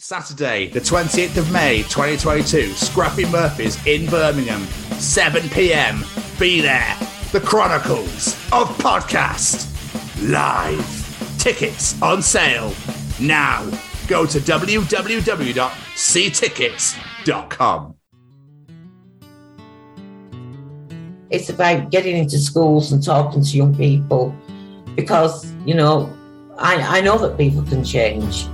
Saturday, the 20th of May, 2022, Scruffy Murphy's in Birmingham, 7 pm. Be there. The Chronicles of Podcast. Live. Tickets on sale now. Go to www.ctickets.com. It's about getting into schools and talking to young people because, you know, I, I know that people can change.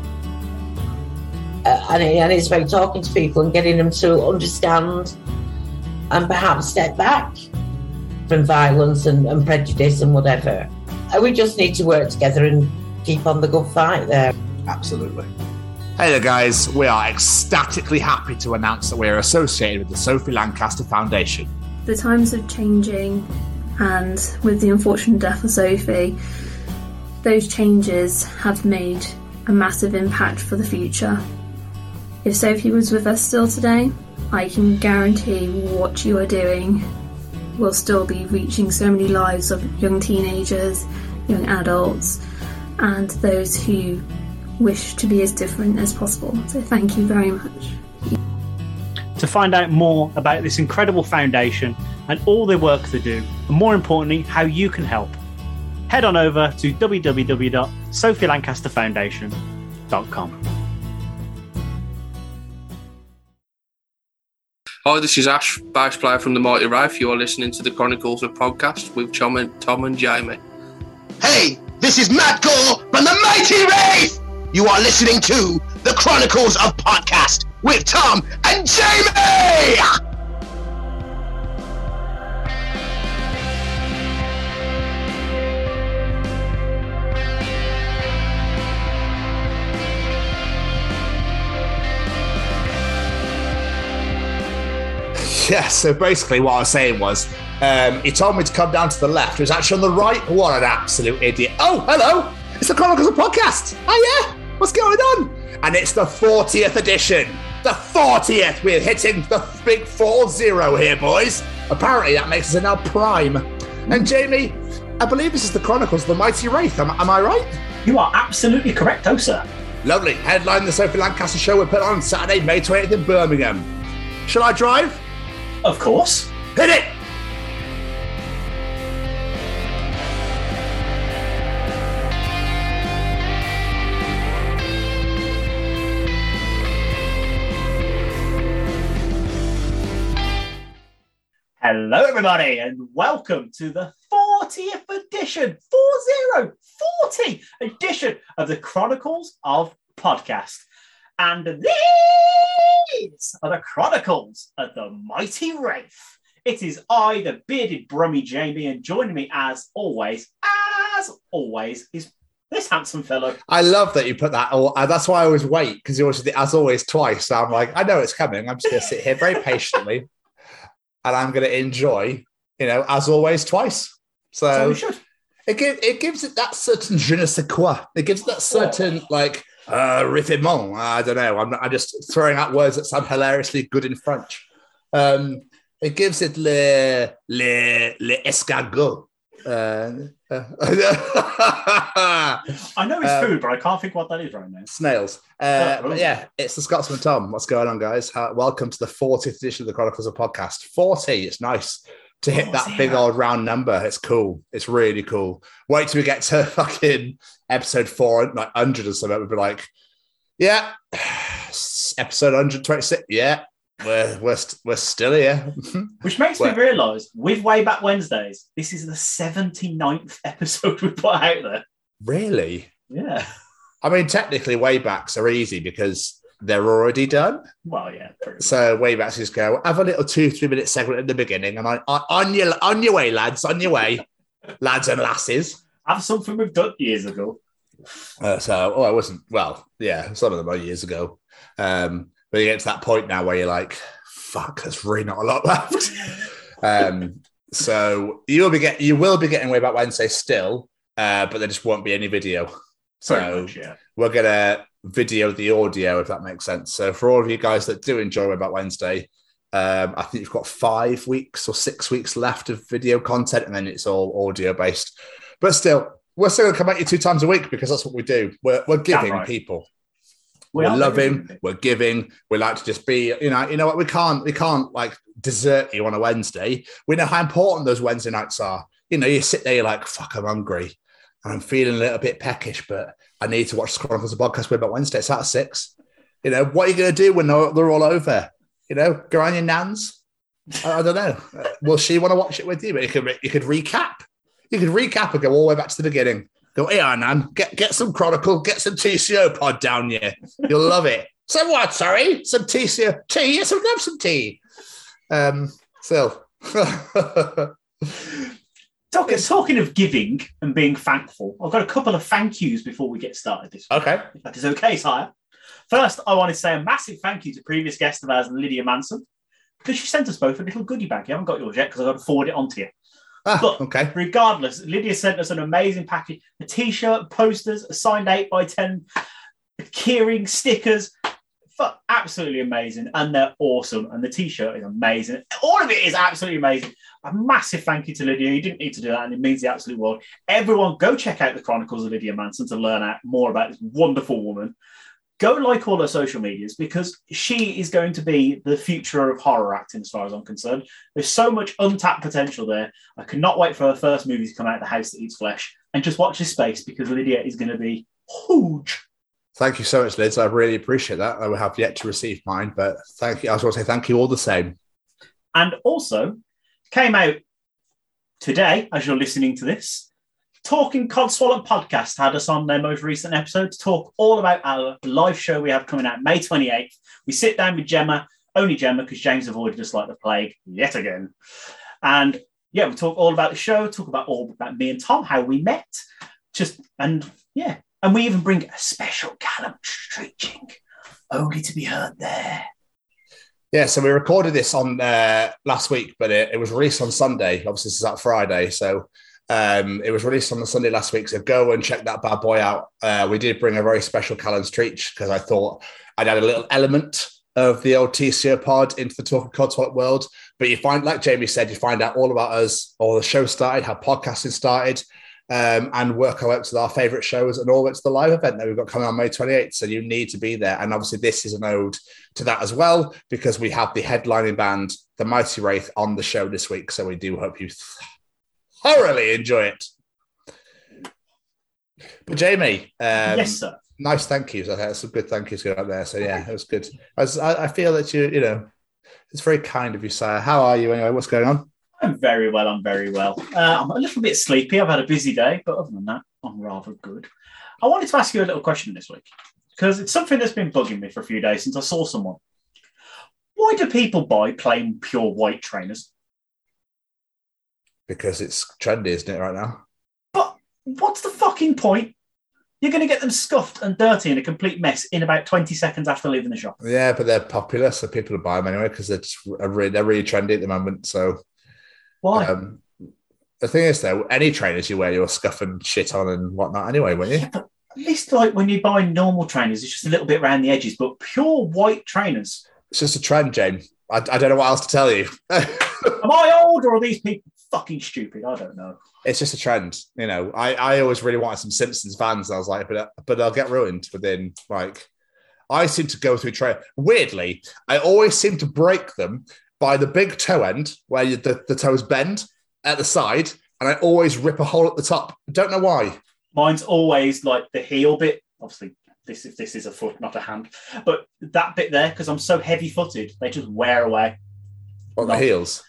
Uh, and, it, and it's about talking to people and getting them to understand and perhaps step back from violence and, and prejudice and whatever. And we just need to work together and keep on the good fight there. Absolutely. Hey there, guys. We are ecstatically happy to announce that we are associated with the Sophie Lancaster Foundation. The times are changing, and with the unfortunate death of Sophie, those changes have made a massive impact for the future. If Sophie was with us still today, I can guarantee what you are doing will still be reaching so many lives of young teenagers, young adults, and those who wish to be as different as possible. So, thank you very much. To find out more about this incredible foundation and all the work they do, and more importantly, how you can help, head on over to www.sophielancasterfoundation.com. Hi, this is Ash, bass player from the Mighty Wraith. You are listening to the Chronicles of Podcast with Tom and, Tom and Jamie. Hey, this is Matt Gore from the Mighty Wraith. You are listening to the Chronicles of Podcast with Tom and Jamie. Yeah, so basically what I was saying was um, he told me to come down to the left. It was actually on the right. What an absolute idiot. Oh, hello. It's the Chronicles of Podcast. Oh, yeah. What's going on? And it's the 40th edition. The 40th. We're hitting the big 4 0 here, boys. Apparently, that makes us in our prime. And Jamie, I believe this is the Chronicles of the Mighty Wraith. Am, am I right? You are absolutely correct, oh sir. Lovely. Headline the Sophie Lancaster show we put on Saturday, May 20th in Birmingham. Shall I drive? Of course. Hit it! Hello, everybody, and welcome to the 40th edition, 40, 40 edition of the Chronicles of Podcast. And these are the Chronicles of the Mighty Wraith. It is I, the bearded brummy Jamie, and joining me as always, as always, is this handsome fellow. I love that you put that. All, uh, that's why I always wait because you always the as always twice. So I'm like, I know it's coming. I'm just going to sit here very patiently, and I'm going to enjoy, you know, as always twice. So So we should. it gives it gives it that certain je ne sais quoi. It gives it that certain like uh riffement. I don't know. I'm, I'm just throwing out words that sound hilariously good in French. Um, it gives it le le le escargot. Uh, uh, I know it's Um, food, but I can't think what that is right now. snails. Uh, Oh, yeah, it's the Scotsman Tom. What's going on, guys? How, welcome to the 40th edition of the Chronicles of Podcast. 40. It's nice to hit oh, that 40. big old round number. It's cool. It's really cool. Wait till we get to fucking episode four, like 100 or something. We'll be like, yeah, episode 126. Yeah, we're, we're, st- we're still here. Which makes Well- me realise, with Way Back Wednesdays, this is the 79th episode we put out there. really? Yeah. I mean, technically, waybacks are easy because they're already done. Well, yeah. So waybacks just go have a little two three minute segment at the beginning, and I, I, on your on your way, lads, on your way, lads and lasses. Have something we've done years ago. Uh, so oh, I wasn't well, yeah, some of them are years ago. Um, but you get to that point now where you're like, fuck, there's really not a lot left. um, so you'll be get you will be getting way back Wednesday still, uh, but there just won't be any video. So much, yeah. we're gonna video the audio if that makes sense. So for all of you guys that do enjoy Back Wednesday, um, I think you've got five weeks or six weeks left of video content, and then it's all audio based. But still, we're still gonna come at you two times a week because that's what we do. We're, we're giving right. people We are loving, we're giving. We like to just be, you know, you know what? We can't, we can't like desert you on a Wednesday. We know how important those Wednesday nights are. You know, you sit there, you're like, fuck, I'm hungry. And I'm feeling a little bit peckish, but I need to watch the Chronicles of Podcast with about Wednesday. It's out of six. You know, what are you going to do when they're all over? You know, go around your nans? I, I don't know. Uh, Will she want to watch it with you? But you could, you could recap. You could recap and go all the way back to the beginning. Go, here, Nan, get, get some Chronicle, get some TCO pod down here. You'll love it. Some what? Sorry, some TCO tea. Yes, I'd love some tea. Um, Phil. Talking, talking of giving and being thankful, I've got a couple of thank yous before we get started this week. okay. If that is okay, sire. First, I want to say a massive thank you to previous guest of ours, Lydia Manson, because she sent us both a little goodie bag. You haven't got yours yet because I've got to forward it on to you. Ah, But- okay. Regardless, Lydia sent us an amazing package a t shirt, posters, a signed 8 by 10 keyring, stickers. Absolutely amazing. And they're awesome. And the t shirt is amazing. All of it is absolutely amazing. A massive thank you to Lydia. You didn't need to do that, and it means the absolute world. Everyone, go check out the Chronicles of Lydia Manson to learn out more about this wonderful woman. Go like all her social medias because she is going to be the future of horror acting, as far as I'm concerned. There's so much untapped potential there. I cannot wait for her first movie to come out, The House That Eats Flesh, and just watch this space because Lydia is going to be huge. Thank you so much, Liz. I really appreciate that. I have yet to receive mine, but thank you. I just want to say thank you all the same. And also came out today, as you're listening to this. Talking Codswallop podcast had us on their most recent episode to talk all about our live show we have coming out May 28th. We sit down with Gemma, only Gemma, because James avoided us like the plague yet again. And yeah, we talk all about the show, talk about all about me and Tom, how we met, just and yeah, and we even bring a special Callum's Treaching, only to be heard there. Yeah, so we recorded this on uh, last week, but it, it was released on Sunday. Obviously, this is that Friday, so um, it was released on the Sunday last week. So go and check that bad boy out. Uh, we did bring a very special Callum Streech because I thought I'd add a little element of the old TCO pod into the Talking Codswallop world. But you find, like Jamie said, you find out all about us, all the show started, how podcasting started, um, and work our way up to our favorite shows and all the to the live event that we've got coming on May 28th. So you need to be there. And obviously, this is an ode to that as well, because we have the headlining band, the Mighty Wraith, on the show this week. So we do hope you thoroughly enjoy it. But Jamie, um, yes, sir. nice thank yous. I had some good thank yous going out there. So yeah, it was good. I, was, I, I feel that you, you know, it's very kind of you, sire. How are you anyway? What's going on? I'm very well. I'm very well. Uh, I'm a little bit sleepy. I've had a busy day, but other than that, I'm rather good. I wanted to ask you a little question this week because it's something that's been bugging me for a few days since I saw someone. Why do people buy plain pure white trainers? Because it's trendy, isn't it, right now? But what's the fucking point? You're going to get them scuffed and dirty and a complete mess in about 20 seconds after leaving the shop. Yeah, but they're popular, so people buy them anyway because they're, just really, they're really trendy at the moment. So Why? um, the thing is, though, any trainers you wear, you're scuffing shit on and whatnot anyway, won't you? Yeah, but at least like when you buy normal trainers, it's just a little bit around the edges, but pure white trainers. It's just a trend, James. I, I don't know what else to tell you. Am I old or are these people fucking stupid? I don't know. it's just a trend. You know, I, I always really wanted some Simpsons vans. I was like, but but they'll get ruined within like. I seem to go through train. Weirdly, I always seem to break them by the big toe end where you, the, the toes bend at the side, and I always rip a hole at the top. Don't know why. Mine's always like the heel bit. Obviously, this if this is a foot, not a hand, but that bit there because I'm so heavy-footed, they just wear away. On the heels.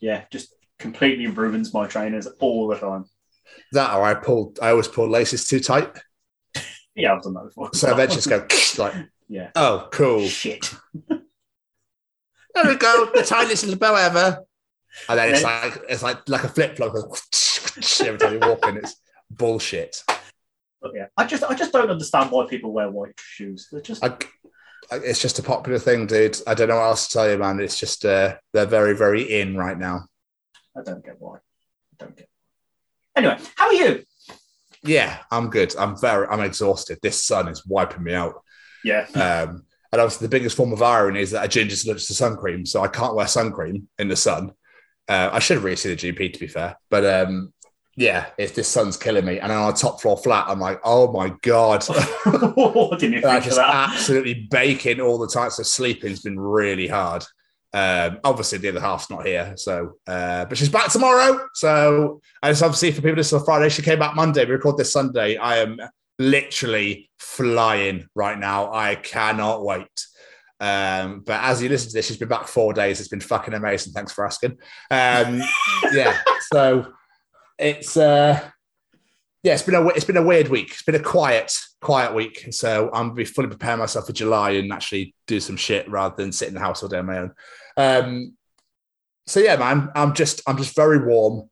Yeah, just completely ruins my trainers all the time. That or I pulled. I always pull laces too tight, Yeah, I've done that before. so eventually just go like, yeah. oh, cool. Shit. There we go. The tiniest little bow ever. And then it's like it's like like a flip flop every time you walk in. It's bullshit. But yeah, I just I just don't understand why people wear white shoes. They're just I, it's just a popular thing, dude. I don't know what else to tell you, man. It's just uh, they're very very in right now. I don't get why. I don't get. Anyway, how are you? Yeah, I'm good. I'm very I'm exhausted. This sun is wiping me out. Yeah. Um, and obviously, the biggest form of irony is that a ginger's allergic to sun cream, so I can't wear sun cream in the sun. Uh, I should have really seen the GP, to be fair. But um, yeah, if this sun's killing me, and on a top floor flat, I'm like, oh my god, I just that? absolutely baking all the time. So sleeping's been really hard. Um, obviously, the other half's not here, so uh, but she's back tomorrow. So, and it's obviously for people this is Friday. She came back Monday. We record this Sunday. I am literally flying right now. I cannot wait. Um, but as you listen to this, she's been back four days. It's been fucking amazing. Thanks for asking. Um, yeah, so it's uh, yeah, it's been a it's been a weird week. It's been a quiet quiet week. So I'm gonna be fully preparing myself for July and actually do some shit rather than sit in the house all day on my own. Um, so yeah, man, I'm just I'm just very warm.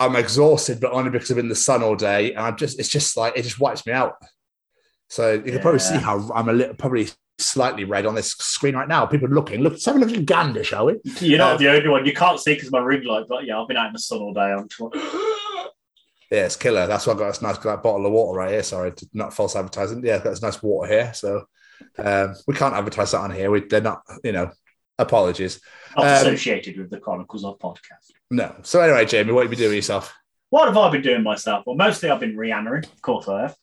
I'm exhausted, but only because I've been in the sun all day, and I'm just it's just like it just wipes me out. So you can probably see how I'm a little probably slightly red on this screen right now. People looking, look, let's have a look at gander, shall we? You're not Uh, the only one. You can't see because my ring light, but yeah, I've been out in the sun all day. I'm Yeah, it's killer. That's why I got this nice that bottle of water right here. Sorry, not false advertising. Yeah, I've got this nice water here. So um, we can't advertise that on here. We, they're not, you know, apologies. not Um, associated with the Chronicles of Podcast. No. So anyway, Jamie, what have you been doing yourself? What have I been doing myself? Well, mostly I've been re-hammering. Of course I have.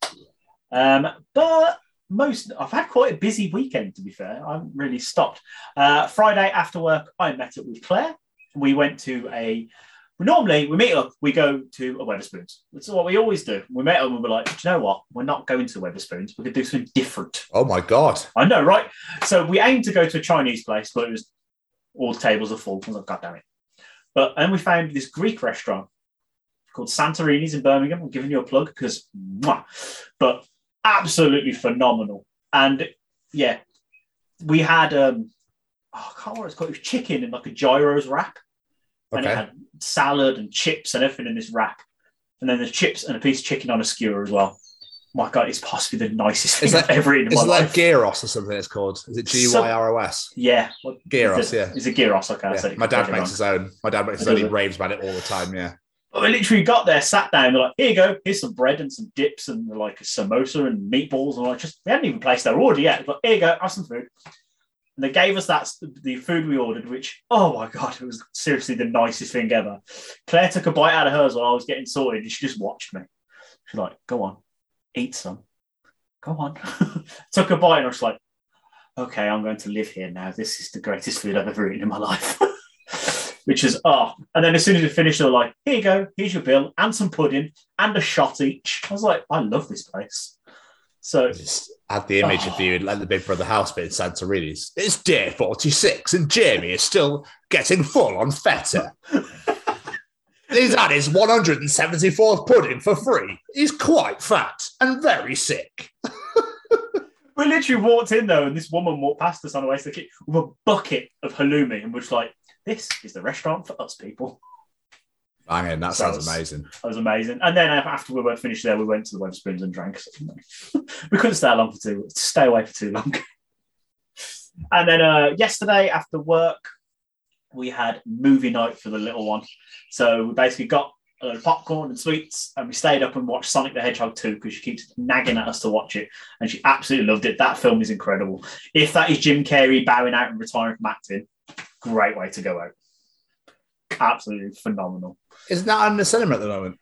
Um, but most I've had quite a busy weekend. To be fair, I haven't really stopped. Uh, Friday after work, I met up with Claire. We went to a. Normally, we meet up. We go to a Wetherspoons. That's what we always do. We met up and we're like, "Do you know what? We're not going to the Wetherspoons. We're going to do something different." Oh my god. I know, right? So we aimed to go to a Chinese place, but it was all the tables are full. I was like, God damn it. But and we found this Greek restaurant called Santorini's in Birmingham. I'm giving you a plug because, but absolutely phenomenal. And yeah, we had um, oh, I can't remember what it's called. It was chicken in like a gyros wrap, and it had salad and chips and everything in this wrap, and then the chips and a piece of chicken on a skewer as well. My God, it's possibly the nicest thing that- I've ever eaten in my it like life. gyros or something it's called? Is it G Y R O S? Yeah. Gyros, is it, yeah. Is it gyros? Okay, I said Yeah. My dad makes his own. My dad makes his own. He raves about it all the time. Yeah. I literally got there, sat down, they're like, here you go, here's some bread and some dips and like a samosa and meatballs. And like, just, they hadn't even placed their order yet. But here you go, have some food. And they gave us that, the food we ordered, which, oh my God, it was seriously the nicest thing ever. Claire took a bite out of hers while I was getting sorted and she just watched me. She's like, go on, eat some. Go on. took a bite and I was like, okay, I'm going to live here now. This is the greatest food I've ever eaten in my life. Which is, oh. And then as soon as we finished, they were like, here you go, here's your bill, and some pudding, and a shot each. I was like, I love this place. So, Just add the image Oh. of ah. you in like the Big Brother house bit in Santorini's. It's day 46 and Jamie is still getting full on feta. He's had his 174th pudding for free. He's quite fat and very sick. we literally walked in though, and this woman walked past us on the way to the kitchen with a bucket of halloumi, and we're like, this is the restaurant for us people. I mean, that So sounds it's- amazing. That was amazing. And then after we were finished there, we went to the Wetherspoons and drank. we couldn't stay long for too stay away for too long. and then uh, yesterday after work, we had movie night for the little one. So we basically got a load of popcorn and sweets, and we stayed up and watched Sonic the Hedgehog 2 because she keeps nagging at us to watch it, and she absolutely loved it. That film is incredible. If that is Jim Carrey bowing out and retiring from acting, great way to go out. Absolutely phenomenal. Isn't that in the cinema at the moment?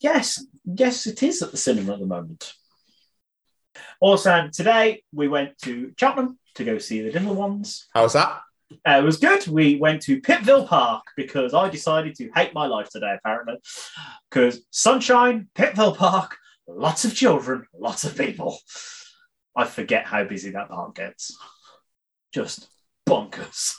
Yes, yes, it is at the cinema at the moment. Also, today we went to Cheltenham to go see the little ones. How's that? Uh, it was good. We went to Pittville Park because I decided to hate my life today, apparently. Because sunshine, Pittville Park, lots of children, lots of people. I forget how busy that park gets. Just bonkers.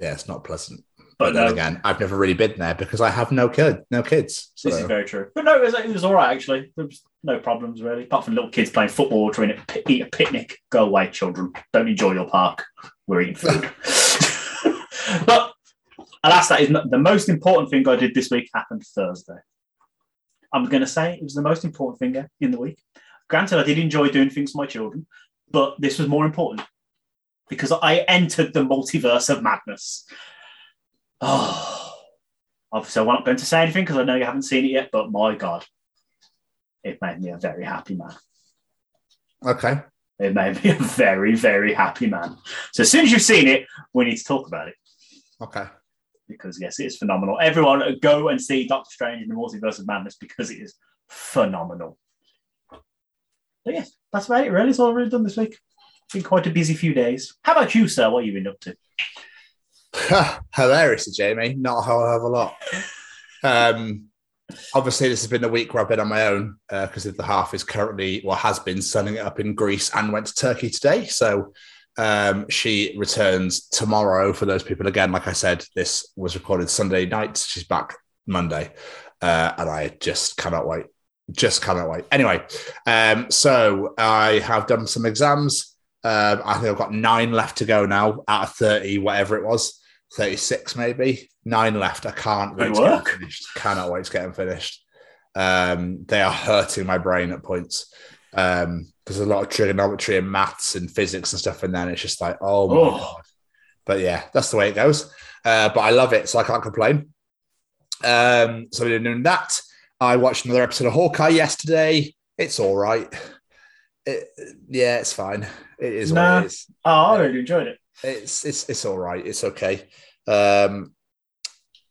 Yeah, it's not pleasant. But But then again, I've never really been there because I have no kid, no kids. So. This is very true. But no, it was, it was all right, actually. There was no problems, really. Apart from little kids playing football, trying to eat a picnic. Go away, children. Don't enjoy your park. We're eating food. but alas, that is not, the most important thing I did this week happened Thursday. I'm going to say it was the most important thing in the week. Granted, I did enjoy doing things for my children, but this was more important because I entered the multiverse of madness. Oh, obviously, I'm not going to say anything because I know you haven't seen it yet, but my God, it made me a very happy man. Okay. It made me a very, very happy man. So as soon as you've seen it, we need to talk about it. Okay. because yes, it is phenomenal. Everyone, go and see Doctor Strange in the Multiverse of Madness because it is phenomenal. But yes, that's about it. Really, that's all I've really done this week. Been quite a busy few days. How about you, sir? What have you been up to? Hilarious, Jamie. Not a whole hell of a lot. Um, obviously, this has been the week where I've been on my own because the half is currently, well, has been sunning it up in Greece and went to Turkey today. So um, she returns tomorrow. For those people, again, like I said, this was recorded Sunday night. She's back Monday, uh, and I just cannot wait. Just cannot wait. Anyway, um, so I have done some exams. Um, I think I've got nine left to go now out of 30, whatever it was, 36 maybe. Nine left. I can't wait Good to get them work. finished. Cannot wait to get them finished. Um, they are hurting my brain at points. Um, there's a lot of trigonometry and maths and physics and stuff in there, and it's just like, oh my Oh. god. But yeah, that's the way it goes. Uh, but I love it, so I can't complain. Um, so we're doing that. I watched another episode of Hawkeye yesterday. It's all right. It, yeah, it's fine. It is Nah. what it is. Oh, I really enjoyed it. It's it's it's all right. It's okay. Um,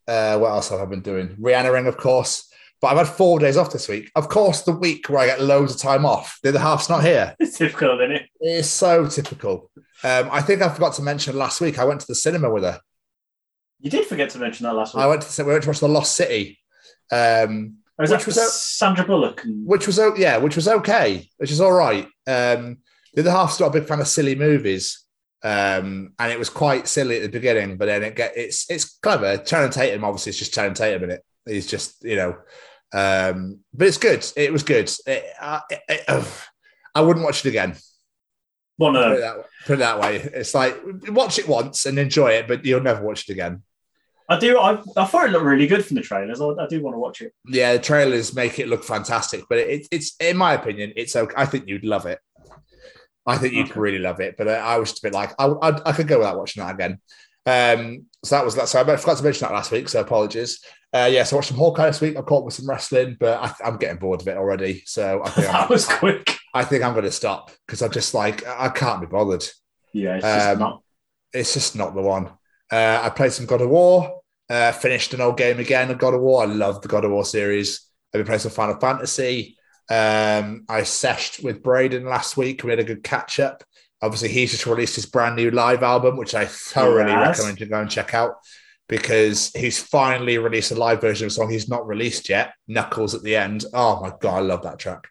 uh, what else have I been doing? Rihanna ring, of course. But I've had four days off this week. Of course, the week where I get loads of time off. The other half's not here. It's difficult, isn't it? It's so typical. Um, I think I forgot to mention last week. I went to the cinema with her. You did forget to mention that last week. I went to we went to watch The Lost City, um, was which was Sandra Bullock? And... which was yeah, which was okay, which is all right. Um, the other half's not a big fan of silly movies, um, and it was quite silly at the beginning, but then it get it's it's clever. Channing Tatum obviously it's just Channing Tatum in it. He's just you know, um, but it's good. It was good. It, I, it, ugh. I wouldn't watch it again. One of Put it, that, put it that way. It's like watch it once and enjoy it, but you'll never watch it again. I do. I, I thought it looked really good from the trailers. I, I do want to watch it. Yeah, the trailers make it look fantastic, but it, it's in my opinion, it's okay. I think you'd love it. I think you'd Okay. really love it, but I, I was just a bit like I, I, I could go without watching that again. Um, so that was that. So I forgot to mention that last week. So apologies. Uh, yeah, so I watched some Hawkeye this week. I caught up with some wrestling, but I, I'm getting bored of it already. So I think that I'm, was I, quick. I think I'm going to stop because I'm just like I can't be bothered. Yeah, it's just Um, not. It's just not the one. Uh, I played some God of War. Uh, finished an old game again of God of War. I love the God of War series. I've been playing some Final Fantasy. Um, I seshed with Braden last week. We had a good catch up. Obviously, he's just released his brand new live album, which I thoroughly Yes. recommend you go and check out because he's finally released a live version of a song he's not released yet. Knuckles at the end. Oh my god, I love that track.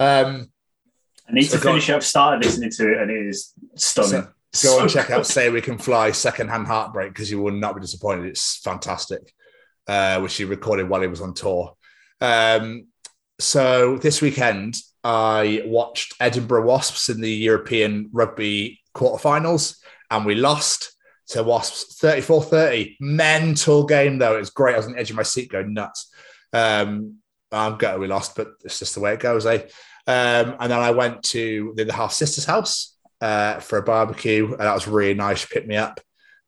Um, I need so to go- finish it. I've started listening to it, and it is stunning. go and So check out. Say We Can Fly Secondhand Heartbreak because you will not be disappointed. It's fantastic, uh, which he recorded while he was on tour. Um, so this weekend, I watched Edinburgh Wasps in the European rugby quarterfinals, and we lost to Wasps 34 30. Mental game, though. It was great. I was on the edge of my seat going nuts. Um, I'm gutted we lost, but it's just the way it goes, eh? Um, and then I went to the, half sister's house uh, for a barbecue, and that was really nice. She picked me up.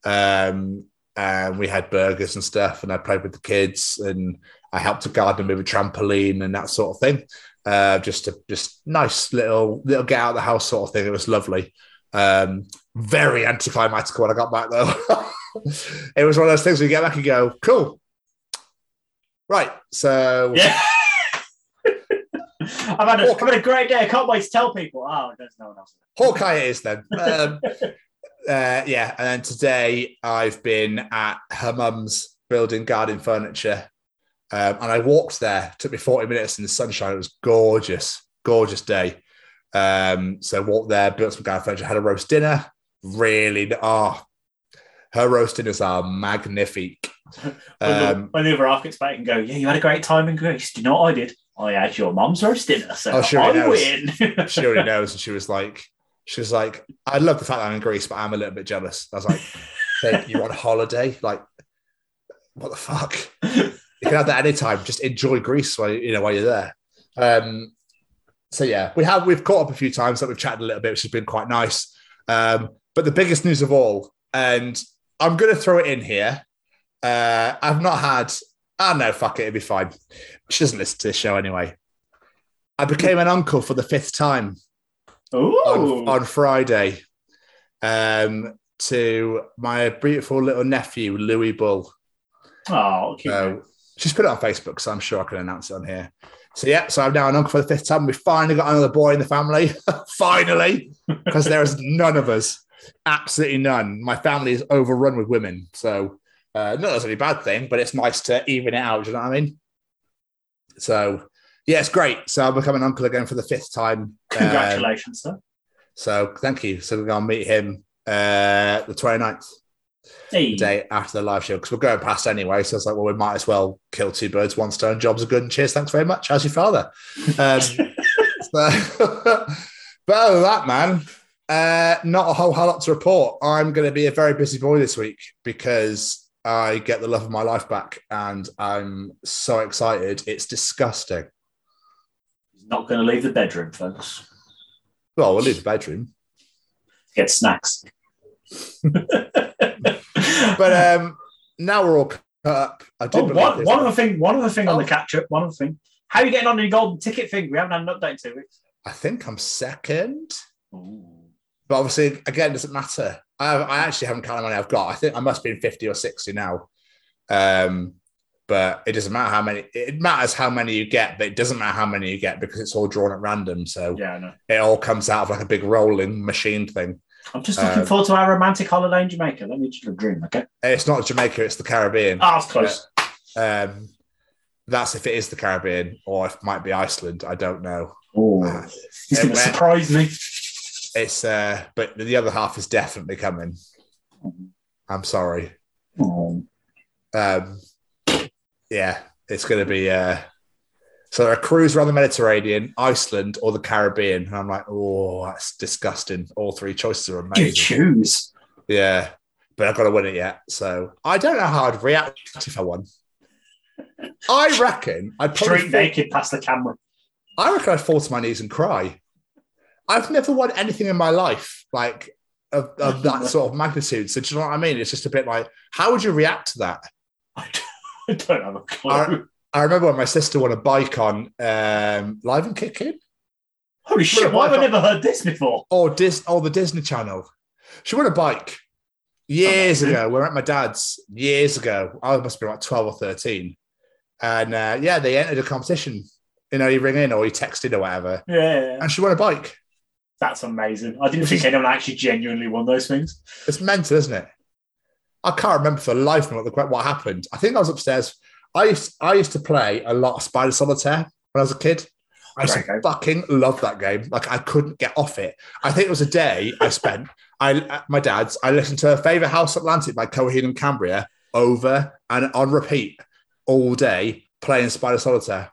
Um, and we had burgers and stuff, and I played with the kids, and I helped to garden with a trampoline and that sort of thing. Uh, just a just nice little little get out of the house sort of thing. It was lovely. Um, very anticlimactic when I got back though. it was one of those things you get back and go, cool. Right. So Yeah. I've had, a, I've had a great day. I can't wait to tell people. Oh, there's no one else. Hawkeye it is then. Um, uh, yeah, and then today I've been at her mum's building garden furniture, um, and I walked there. Took me forty minutes in the sunshine. It was gorgeous, gorgeous day. Um, so walked there, built some garden furniture, had a roast dinner. Really, oh, her roast dinners are magnifique. When, the, Um, when the other half gets back and go, yeah, you had a great time in Greece. Do you know what I did? I had your mum's roast dinner, so Oh, sure I knows. win. she already knows, and she was like, she was like, I love the fact that I'm in Greece, but I'm a little bit jealous. I was like, "Babe, you're on holiday, like, what the fuck? You can have that anytime. Just enjoy Greece while you know while you're there. Um, so yeah, we have we've caught up a few times that we've chatted a little bit, which has been quite nice. Um, but the biggest news of all, and I'm going to throw it in here. Uh, I've not had. Ah, no, fuck it, it'll be fine. She doesn't listen to this show anyway. I became an uncle for the fifth time on, on Friday um, to my beautiful little nephew, Louis Bull. Oh. So she's put it on Facebook, so I'm sure I can announce it on here. So yeah, so I'm now an uncle for the fifth time. We finally got another boy in the family. finally, because there is none of us, absolutely none. My family is overrun with women, so uh, not that's any bad thing, but it's nice to even it out. Do you know what I mean? So yeah, it's great. So I'm becoming uncle again for the fifth time. Um, Congratulations, sir. so thank you. So we're to meet him uh, the 29th Hey. the day after the live show because we're going past anyway. So it's like, well, we might as well kill two birds, one stone. Jobs are good and cheers. Thanks very much. How's your father? Um, so, but other than that, man, uh, not a whole whole lot to report. I'm going to be a very busy boy this week because I get the love of my life back and I'm so excited. It's disgusting. He's not going to leave the bedroom, folks. Well, we'll leave the bedroom. Get snacks. But um, now we're all cut up. I Oh, one, one other thing, one other thing on Oh. the catch up, one other thing. How are you getting on your golden ticket thing? We haven't had an update in two weeks. I think I'm second. But obviously, again, it doesn't matter. I, I actually haven't counted how many I've got. I think I must be in 50 or 60 now. Um, but it doesn't matter how many, it matters how many you get, but it doesn't matter how many you get because it's all drawn at random. So Yeah, it all comes out of like a big rolling machine thing. I'm just looking Um, forward to our romantic holiday in Jamaica. Let me just dream, okay? It's not Jamaica, it's the Caribbean. Ah, it's close. Um, that's if it is the Caribbean or if it might be Iceland. I don't know. Oh, Uh, he's going to surprise me. It's, uh, but the other half is definitely coming. I'm sorry. Oh. um, yeah, it's going to be uh, so a cruise around the Mediterranean, Iceland, or the Caribbean. And I'm like, oh, that's disgusting. All three choices are amazing. You choose. Yeah, but I've got to win it yet. So I don't know how I'd react if I won. I reckon I'd probably Straight fall, naked past the camera. I reckon I'd fall to my knees and cry. I've never won anything in my life like of, of that sort of magnitude. So do you know what I mean? It's just a bit like, how would you react to that? I don't have a clue. I- remember when my sister won a bike on um, Live and Kicking Holy shit, why have I never heard this before? or Dis or the Disney Channel. She won a bike years ago. We were at my dad's years ago. I must be like twelve or thirteen, and uh, yeah, they entered a competition. You know, you ring in or you text in or whatever, Yeah, and she won a bike. that's amazing. I didn't think anyone actually genuinely won those things. It's mental, isn't it? I can't remember for the life of me what, the, what happened. I think I was upstairs. I used I used to play a lot of Spider Solitaire when I was a kid. I used to fucking love that game. Like I couldn't get off it. I think it was a day I spent. I at my dad's. I listened to Favor House Atlantic by Coheed and Cambria over and on repeat all day playing Spider Solitaire.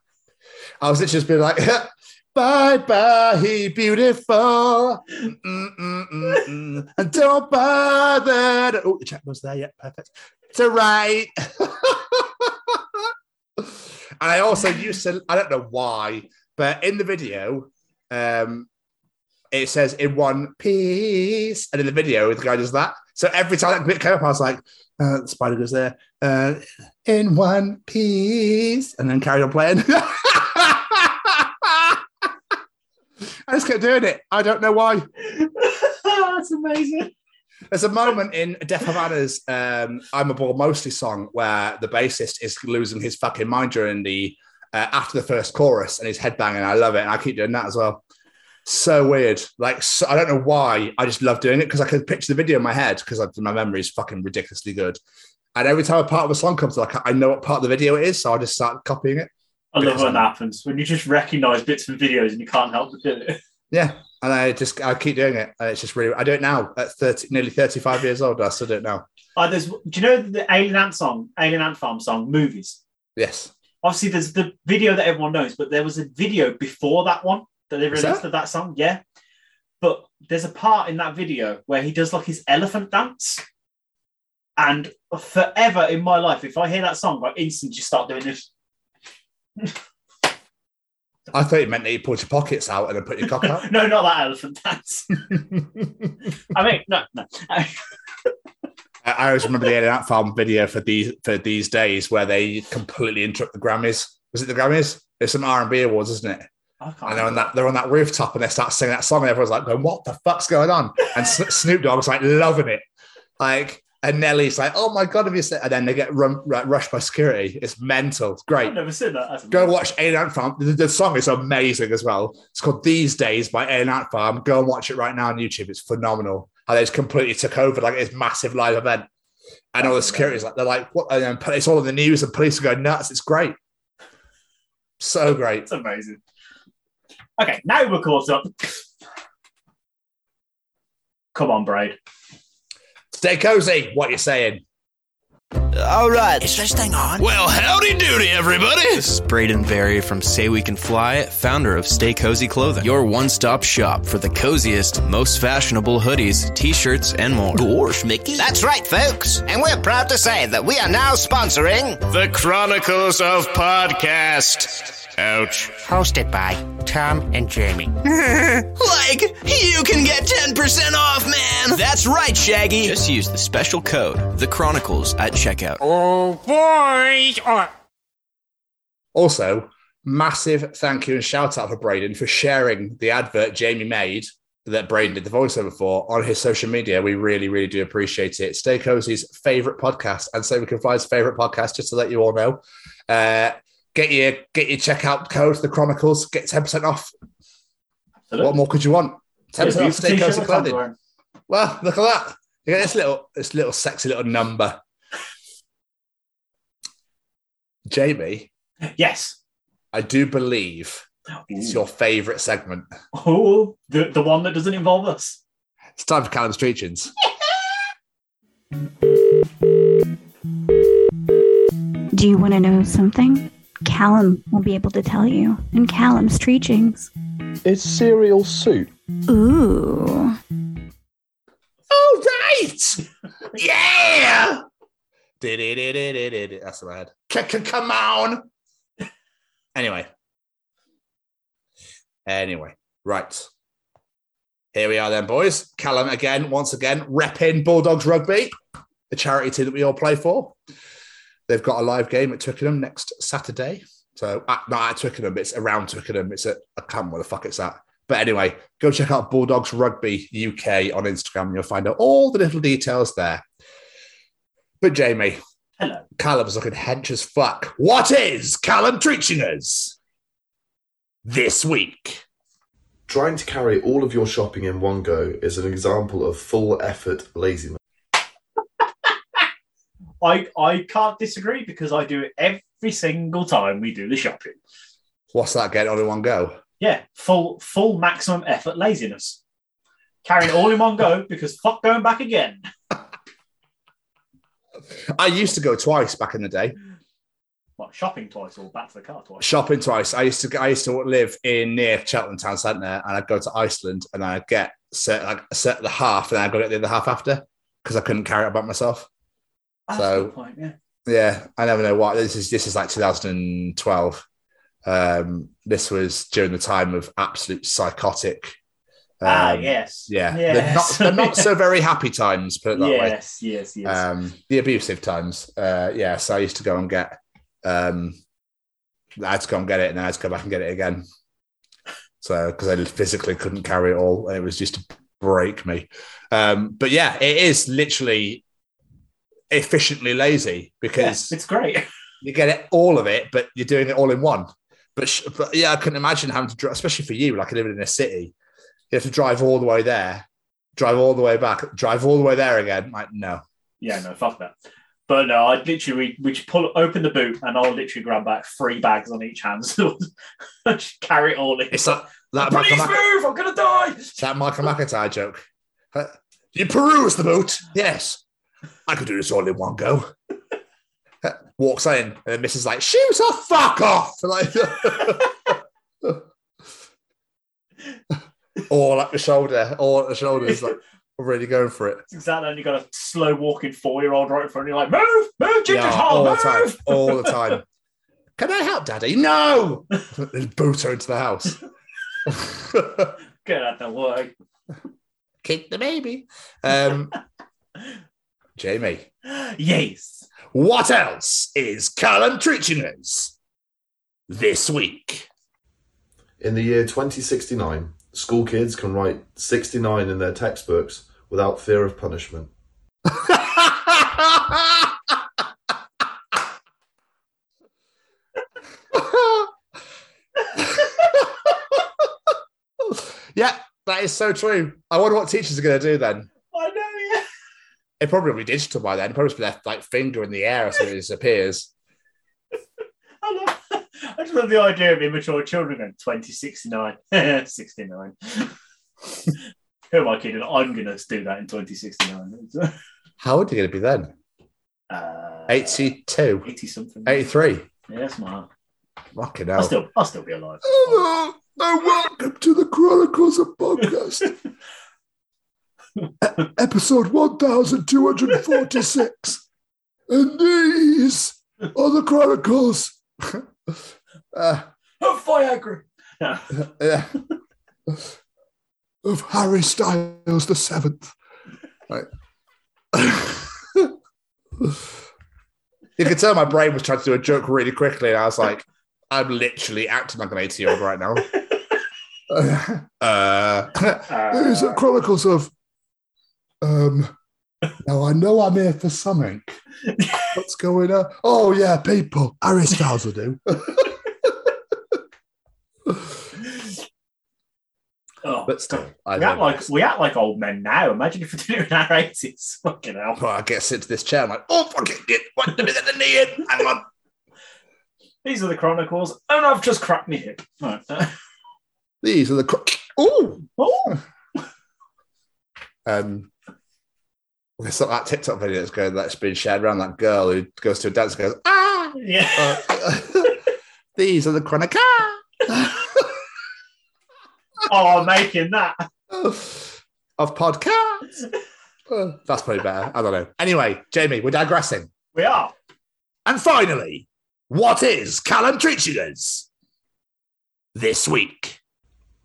I was literally just being like, "Bye bye, beautiful, Mm, mm, mm, and don't bother." Oh, the check was there. Yeah, perfect. To write. and I also used to. I don't know why, but in the video, um, it says in one piece, and in the video, the guy does that. So every time that bit came up, I was like, uh, the spider goes there, uh, in one piece, and then carried on playing. I just kept doing it. I don't know why. that's amazing. There's a moment in Deaf Havana's um, I'm a Bore Mostly song where the bassist is losing his fucking mind during the uh, after the first chorus and he's headbanging. I love it. And I keep doing that as well. So weird. Like, so, I don't know why. I just love doing it because I can picture the video in my head because my memory is fucking ridiculously good. And every time a part of a song comes, like I know what part of the video it is, so I just start copying it. I love when that happens when you just recognise bits from videos and you can't help but do it. Yeah, and I just I keep doing it. And it's just really I do it now at thirty, nearly thirty-five years old. I still do it now. Uh, there's, do you know the Alien Ant song, Alien Ant Farm song, movies? Yes. Obviously, there's the video that everyone knows, but there was a video before that one that they released there? of that song. Yeah, but there's a part in that video where he does like his elephant dance, and forever in my life, if I hear that song, I instantly just start doing this. I thought it meant that you pulled your pockets out and then put your cock out. no, not that elephant dance. I mean, no, no. I always remember the Alien Ant Farm video for these for these days where they completely interrupt the Grammys. Was it the Grammys? It's some R and B awards, isn't it? And they're on that they're on that rooftop and they start singing that song and everyone's like, going, "What the fuck's going on?" And Snoop Dogg's like loving it. Like And Nelly's like, "Oh my god, have you seen?" And then they get run, ru- rushed by security. It's mental. It's great. I've never seen that. That's Go amazing. watch Alien Ant Farm. The, the song is amazing as well. It's called These Days by Alien Ant Farm. Go and watch it right now on YouTube. It's phenomenal. And it's completely took over like this massive live event. And all the security's like, they're like, what? And then it's all in the news and police are going nuts. It's great. So great. It's amazing. Okay, now we're caught up. Come on, Braid. Stay cozy. What you saying? All right. Is this thing on? Well, howdy doody, everybody. This is Braden Berry from Say We Can Fly, founder of Stay Cozy Clothing, your one stop shop for the coziest, most fashionable hoodies, t shirts, and more. Gosh, Mickey. That's right, folks. And we're proud to say that we are now sponsoring The Chronicles of Podcast. Ouch. Hosted by Tom and Jamie. Like, you can get 10% off, man! That's right, Shaggy! Just use the special code, The Chronicles, at checkout. Oh, boys. Oh. Also, massive thank you and shout out for Braden for sharing the advert Jamie made that Braden did the voiceover for on his social media. We really, really do appreciate it. Stay Cozy's favorite podcast and Say We Can Fly's favorite podcast, just to let you all know. Uh, get your get your checkout code, the Chronicles, get 10% off. Absolutely. What more could you want? 10% Yeah, off Stay beautiful Cozy clothing. Well, look at that. You get this little this little sexy little number. Jamie, Yes. I do believe it's your favorite segment. Oh, the, the one that doesn't involve us. It's time for Callum's Treachings. Do you want to know something? Callum will be able to tell you in Callum's Treachings. Is cereal soup? Ooh. All right. yeah. That's in my head. C- c- Come on. Anyway. Anyway, right. Here we are then, boys. Callum again, once again, repping Bulldogs Rugby, the charity team that we all play for. They've got a live game at Twickenham next Saturday. So, uh, not at Twickenham, it's around Twickenham. It's at, I can't remember where the fuck it's at. But anyway, go check out Bulldogs Rugby UK on Instagram and you'll find out all the little details there. But Jamie, Hello. Callum's looking hench as fuck. What is Callum treating us this week? Trying to carry all of your shopping in one go is an example of full effort laziness. I, I can't disagree because I do it every single time we do the shopping. What's that Get all in one go? Yeah, full full maximum effort laziness. Carrying it all in one go because fuck going back again. I used to go twice back in the day, What, shopping twice or back to the car twice? shopping twice. I used to I used to live in near Cheltenham Town Centre, and I'd go to Iceland, and I'd get set like a set the half, and I'd go get the other half after because I couldn't carry it about myself. That's so- a good point, yeah. Yeah, I never know why. This is this is like 2012. Um, this was during the time of absolute psychotic. ah, um, yes. Yeah, they're not, they're not so very happy times, put it that way. yes, yes, yes. Um, the abusive times. Uh, yeah, so I used to go and get. Um, I had to go and get it, and I had to go back and get it again. So because I physically couldn't carry it all, it was just to break me. Um, but yeah, it is literally efficiently lazy because Yeah, it's great. you get it all of it, but you're doing it all in one. But, sh- but yeah, I couldn't imagine having to drive, especially for you, like living in a city. You have to drive all the way there, drive all the way back, drive all the way there again. Like, no. Yeah, no, fuck that. But no, I'd literally we, just pull open the boot and I'll literally grab back three bags on each hand. So carry it all in. It's that that Michael, Please Mac- I'm gonna die. that Michael McIntyre joke. You peruse the boot. Yes, I could do this all in one go. Walks in, and then Mrs. like, shoot off, fuck off. Like, all up the shoulder, all up the shoulders, like I'm really going for it. It's exactly and you got a slow walking four year old right in front of you, like, move, move, Ginger Yeah, all the move. time, all the time. Can I help, Daddy? No. Boot her into the house. Get out the way. Kick the baby. Um, Jamie. Yes. What else is Callum Tritchiner's this week? In the year 2069, school kids can write 69 in their textbooks without fear of punishment. yeah, that is so true. I wonder what teachers are going to do then. I. It probably will be digital by then. It probably just left like finger in the air as it disappears. I, love, I just love the idea of immature children in 2069. 69. Who am I kidding? I'm going to do that in 2069. How old are you going to be then? Uh, 82, 80 something. 83. Yeah, smart. Fucking I'll still, I'll still be alive. Hello, and welcome to the Chronicles of Podcast. Episode 1246. And these are the Chronicles. uh, Oh, Viagra! No. yeah. of Harry Styles the seventh. Right. you could tell my brain was trying to do a joke really quickly, and I was like, I'm literally acting like an 80 year old right now. uh, these are chronicles of um now I know I'm here for something. What's going on? Oh yeah, people. Harry Styles will do. Oh, but still, I we act like we act like old men now. Imagine if we did it in our eighties. Fucking hell. Well, I get sit to this chair. I'm like, oh, fucking get what the minute the knee in. Hang on. These are the chronicles, and I've just cracked me hip. Right. These are the. Cro- Ooh. oh, Um, there's not that TikTok video that's going that's been shared around. That girl who goes to a dance and goes, ah. yeah. Uh, these are the chronicles oh, I'm making that. of podcasts. Uh, that's probably better. I don't know. Anyway, Jamie, we're digressing. We are. And finally, what is Callum treating us this week?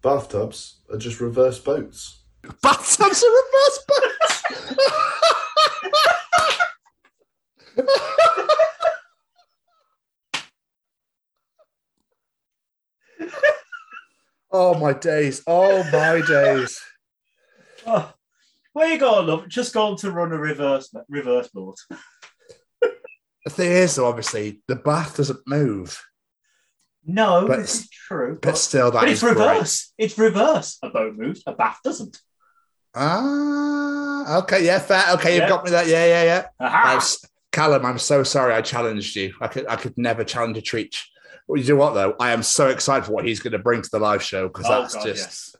Bathtubs are just reverse boats. Bathtubs are reverse boats. oh my days! Oh my days! Oh, where you going, love? Just going to run a reverse reverse boat. The thing is, though, obviously, the bath doesn't move, No, But- this is true. but still, that but is it's great. reverse. It's reverse. A boat moves. A bath doesn't. Ah, okay, yeah, fair. Okay, you've got me that. Yeah, yeah, yeah. Aha. Callum, I'm so sorry I challenged you. I could, I could never challenge a Treach. Well, you know what though? I am so excited for what he's going to bring to the live show because Oh, that's God, just yes.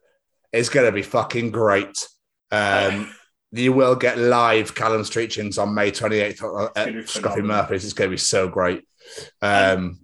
it's going to be fucking great. Um, you will get live Callum's Treachings on May 28th at gonna Scruffy. Murphy's. It's going to be so great. Um,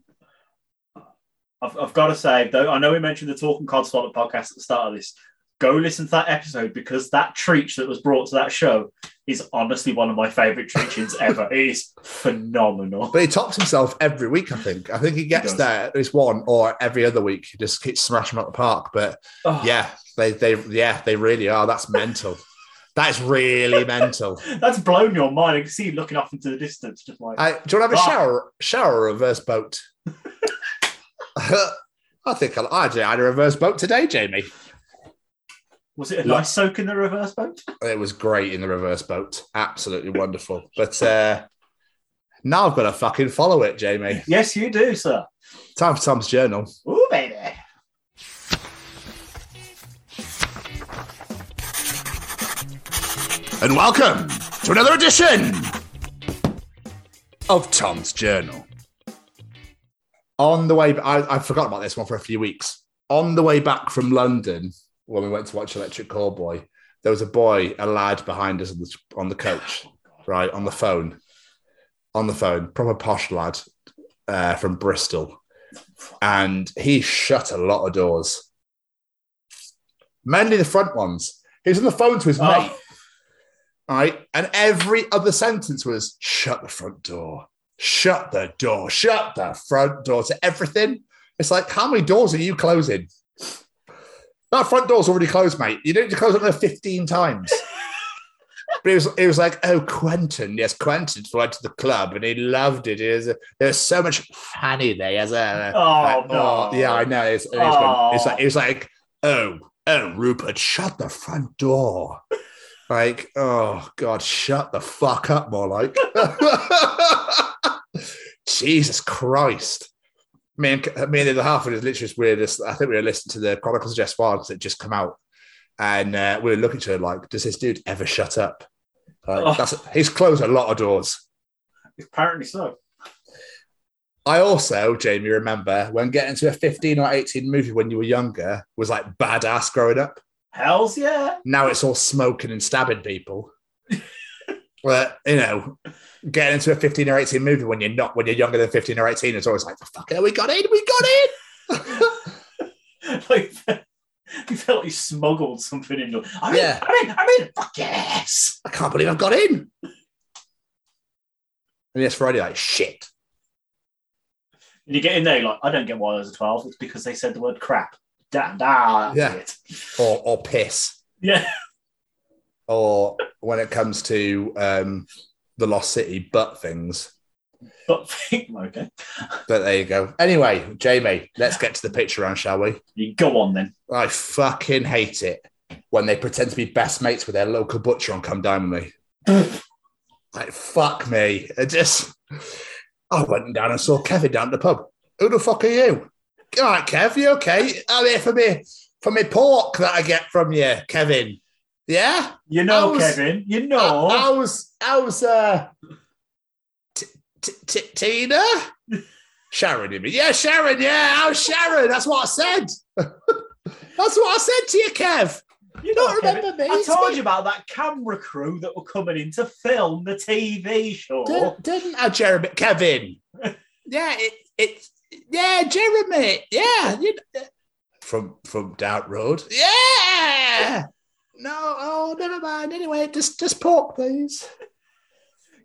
I've, I've got to say, though, I know we mentioned the Talking Codswallop podcast at the start of this. Go listen to that episode because that treach that was brought to that show is honestly one of my favourite treachings ever. It is phenomenal. but he tops himself every week. I think. I think he gets does. there at least one or every other week. He just keeps smashing them up the park. But Oh, yeah, they they yeah they really are. That's mental. That is really mental. That's blown your mind. I can see you looking off into the distance, just like I, do you want to have a Oh. shower shower reverse boat? I think I'll, I had a reverse boat today, Jamie. Was it a nice soak in the reverse boat? It was great in the reverse boat. Absolutely wonderful. But uh, now I've got to fucking follow it, Jamie. Yes, you do, sir. Time for Tom's journal. Ooh, baby. And welcome to another edition of Tom's Journal. On the way, I, I forgot about this one for a few weeks. On the way back from London, when we went to watch Electric Callboy, there was a boy, a lad behind us on the, on the coach, right, on the phone. On the phone, proper posh lad uh, from Bristol. And he shut a lot of doors, mainly the front ones. He was on the phone to his Oh. mate right? And every other sentence was shut the front door, shut the door, shut the front door to everything. It's like, how many doors are you closing? That front door's already closed, mate. You don't need to close it another 15 times. But it was, it was like, oh, Quentin. Yes, Quentin went to the club and he loved it. It was, there was so much fanny there. Yes, uh, Oh, like, no. yeah, I know. It's, it's, Oh. it's like, it was like, oh, oh, Rupert, shut the front door. Like, oh God, shut the fuck up, more like. Jesus Christ. Me and, me and the other half of it is literally just weird. I think we were listening to the Chronicles of Jess because it just come out. and uh, we were looking to her like, does this dude ever shut up? Like, Oh. that's, he's closed a lot of doors. Apparently so. I also, Jamie, remember when getting to a 15 or 18 movie when you were younger was like badass growing up. Hells yeah. Now it's all smoking and stabbing people. But, you know, getting into a 15 or 18 movie when you're not, when you're younger than 15 or 18, it's always like, the fuck, we got in, we got in. like he felt he smuggled something in. I mean, Yeah. I mean, I mean, fuck yes. I can't believe I've got in. And yes, Friday, like, shit. And you get in there, you're like, I don't get why there's a 12. It's because they said the word crap. Damn, that's Yeah. it. Or, or piss. Yeah. Or when it comes to um, the Lost City butt things. But okay. But there you go. Anyway, Jamie, let's get to the picture round, shall we? You go on then. I fucking hate it when they pretend to be best mates with their local butcher and come down with me. like, fuck me. It just, I went down and saw Kevin down at the pub. Who the fuck are you? All right, Kev, you okay? I'm here for me, for me pork that I get from you, Kevin. Yeah? You know, How's- Kevin, you know. I was uh, T- T- T- Tina? Sharon, mean? Yeah, Sharon, yeah, I was Sharon? That's what I said. That's what I said to you, Kev. You don't Kevin, remember me? I told me. you about that camera crew that were coming in to film the TV show. Didn't, didn't I, Jeremy? Kevin. Yeah, it, it, yeah, Jeremy. Yeah, you, from from Doubt Road. Yeah. No, oh, never mind. Anyway, just just pork, please.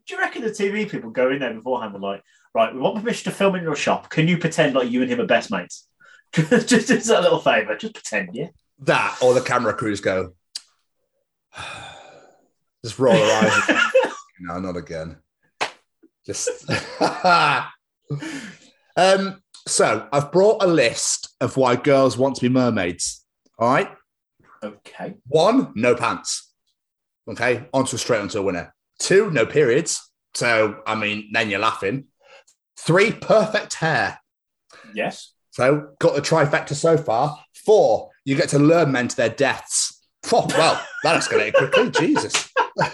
Do you reckon the TV people go in there beforehand and like, right, we want permission to film in your shop. Can you pretend like you and him are best mates? just, just a little favour. Just pretend, yeah. That or the camera crews go. Just roll their eyes. no, not again. Just. um. So I've brought a list of why girls want to be mermaids. All right. Okay. One, no pants. Okay, onto straight onto a winner. Two, no periods. So I mean, then you're laughing. Three, perfect hair. Yes. So got the trifecta so far. Four, you get to learn men to their deaths. Four, well, that escalated quickly. Jesus.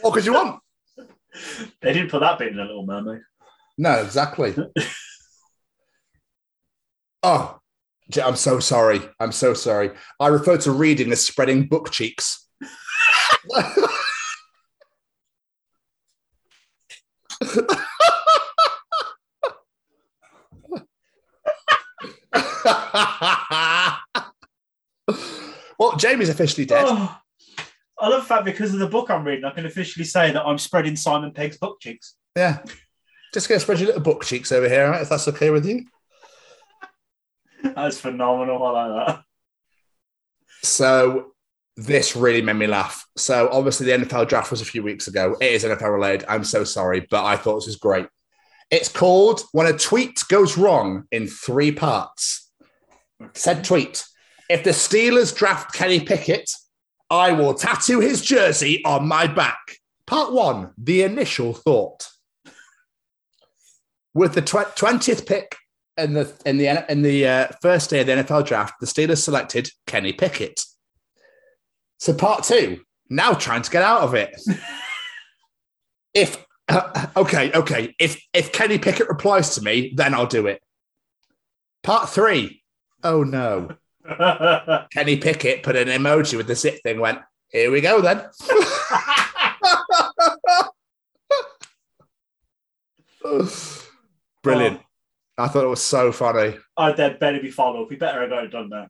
what could you want? They didn't put that bit in the Little Mermaid. No, exactly. oh, I'm so sorry. I'm so sorry. I refer to reading as spreading book cheeks. well, Jamie's officially dead. Oh, I love the fact because of the book I'm reading, I can officially say that I'm spreading Simon Pegg's book cheeks. Yeah. Just gonna spread your little book cheeks over here, right, if that's okay with you. That's phenomenal. I like that. So this really made me laugh. So obviously the NFL draft was a few weeks ago. It is NFL related. I'm so sorry, but I thought this was great. It's called When a Tweet Goes Wrong in Three Parts. Said tweet. If the Steelers draft Kenny Pickett, I will tattoo his jersey on my back. Part one, the initial thought. With the tw- 20th pick in the in the in the uh, first day of the NFL draft, the Steelers selected Kenny Pickett. So part two, now trying to get out of it. if uh, okay, okay, if if Kenny Pickett replies to me, then I'll do it. Part three, oh no, Kenny Pickett put an emoji with the zip thing. Went here we go then. Brilliant. I thought it was so funny. Oh, there better be follow up. We better have got it done now.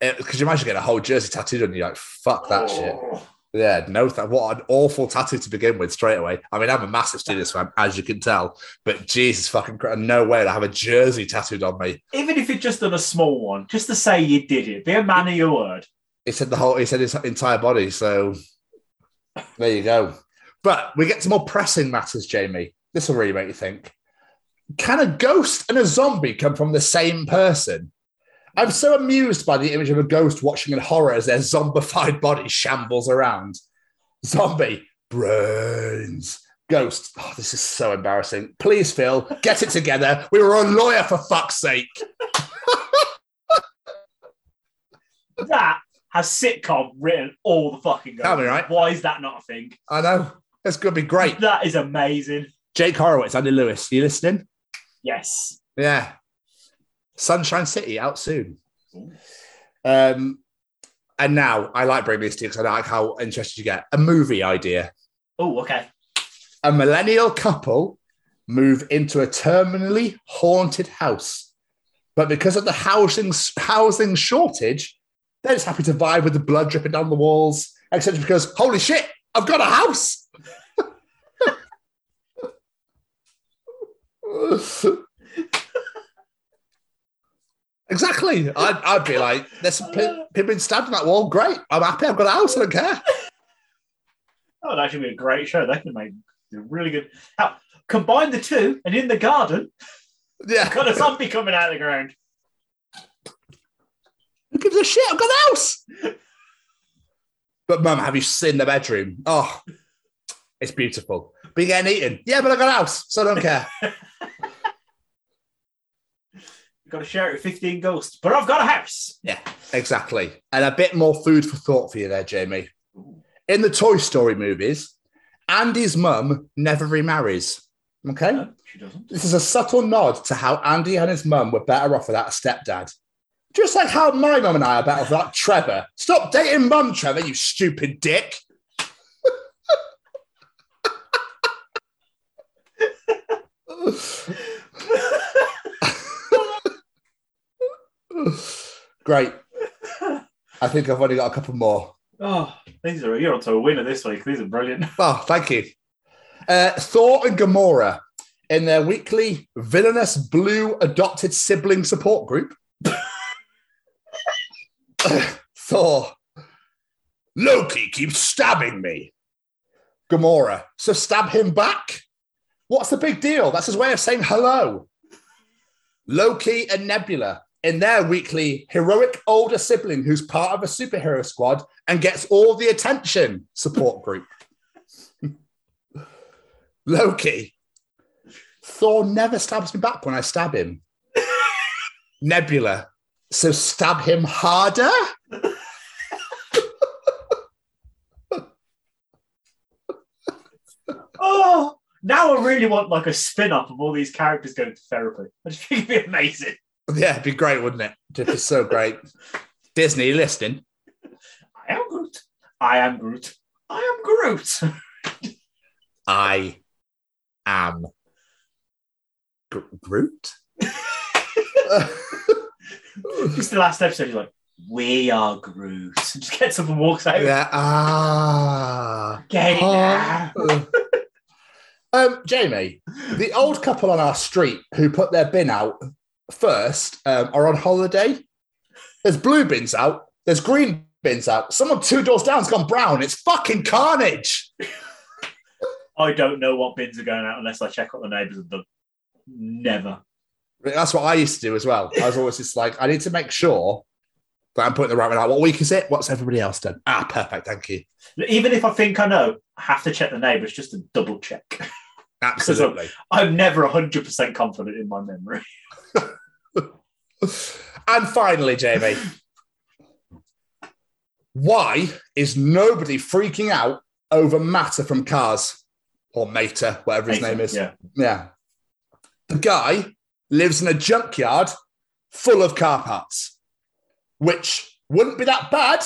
Because eh, you imagine getting a whole jersey tattooed on you, like, fuck that shit. Oh. Yeah, no, th- what an awful tattoo to begin with straight away. I mean, I'm a massive Steelers fan, as you can tell, but Jesus fucking Christ, no way to have a jersey tattooed on me. Even if you'd just done a small one, just to say you did it, be a man of your word. He said the whole, he said his entire body. So there you go. But we get to more pressing matters, Jamie. This will really make you think. Can a ghost and a zombie come from the same person? I'm so amused by the image of a ghost watching in horror as their zombified body shambles around. Zombie, brains. Ghost, oh, this is so embarrassing. Please, Phil, get it together. We were a lawyer for fuck's sake. that has sitcom written all the fucking Tell me, over it. right? Why is that not a thing? I know. It's going to be great. That is amazing. Jake Horowitz, Andy Lewis, you listening? Yes. Yeah. Sunshine City out soon. Um, and now I like bringing this to you because I like how interested you get. A movie idea. Oh, okay. A millennial couple move into a terminally haunted house. But because of the housing housing shortage, they're just happy to vibe with the blood dripping down the walls, etc. Because holy shit, I've got a house. exactly. I'd, I'd be like, there's some pe- people been stabbed in that wall. Great. I'm happy. I've got a house. I don't care. That would actually be a great show. They could make a really good. Now, combine the two, and in the garden, Yeah. got a zombie coming out of the ground. Who gives a shit? I've got a house. But mum, have you seen the bedroom? Oh, it's beautiful. You're getting eaten. Yeah, but I got a house, so I don't care. You've got to share it with 15 ghosts, but I've got a house. yeah, exactly. And a bit more food for thought for you there, Jamie. In the Toy Story movies, Andy's mum never remarries. Okay? No, she doesn't. This is a subtle nod to how Andy and his mum were better off without a stepdad. Just like how my mum and I are better off without Trevor. Stop dating mum, Trevor, you stupid dick. Great. I think I've only got a couple more. Oh, these are you're onto a winner this week. These are brilliant. Oh, thank you. Uh, Thor and Gamora in their weekly villainous blue adopted sibling support group. Thor, Loki keeps stabbing me. Gamora, so stab him back. What's the big deal? That's his way of saying hello. Loki and Nebula in their weekly heroic older sibling who's part of a superhero squad and gets all the attention support group. Loki. Thor never stabs me back when I stab him. Nebula. So stab him harder? Oh, now I really want like a spin off of all these characters going to therapy. I just think it'd be amazing. Yeah, it'd be great, wouldn't it? It'd be so great. Disney, listening? I am Groot. I am Groot. I am Groot. I am Gr- Groot? Just the last episode, he's like, "We are Groot." Just gets up and walks out. yeah. Ah. Get it now. Um, Jamie, the old couple on our street who put their bin out first um, are on holiday. There's blue bins out. There's green bins out. Someone two doors down's gone brown. It's fucking carnage. I don't know what bins are going out unless I check what the neighbours have done. Never. That's what I used to do as well. I was always just like, I need to make sure that I'm putting the right one out. What week is it? What's everybody else done? Ah, perfect. Thank you. Even if I think I know, I have to check the neighbours just to double check. Absolutely. I'm never 100% confident in my memory. And finally, Jamie, why is nobody freaking out over Matter from Cars or Mater, whatever his name is? Yeah. Yeah. The guy lives in a junkyard full of car parts, which wouldn't be that bad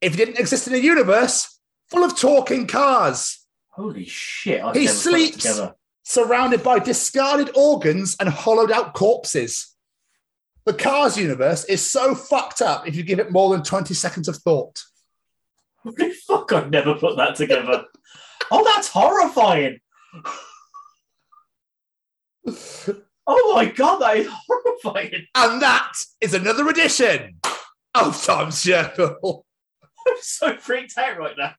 if he didn't exist in a universe full of talking cars. Holy shit. I've He sleeps surrounded by discarded organs and hollowed out corpses. The Cars universe is so fucked up if you give it more than 20 seconds of thought. Holy fuck, I've never put that together. oh, that's horrifying. Oh my god, that is horrifying. And that is another edition of Tom's Circle. I'm so freaked out right now.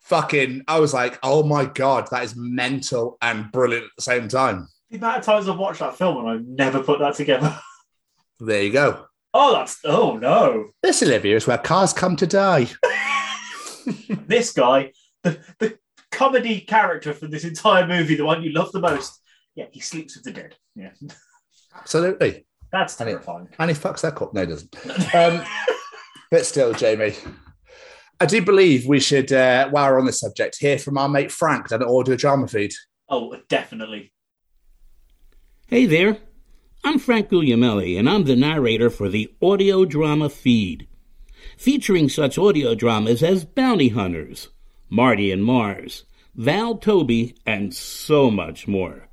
Fucking, I was like, oh my God, that is mental and brilliant at the same time. The amount of times I've watched that film and I've never put that together. There you go. Oh, that's oh no. This, Olivia, is where cars come to die. This guy, the, the comedy character from this entire movie, the one you love the most. Yeah, he sleeps with the dead. Yeah. Absolutely. That's And he- terrifying. And he fucks their cup. No, he doesn't. Um, but still, Jamie, I do believe we should, uh, while we're on this subject, hear from our mate Frank down at Audio Drama Feed. Oh, definitely. Hey there, I'm Frank Guglielmelli, and I'm the narrator for the audio drama feed, featuring such audio dramas as Bounty Hunters, Marty and Mars, Val Toby, and so much more.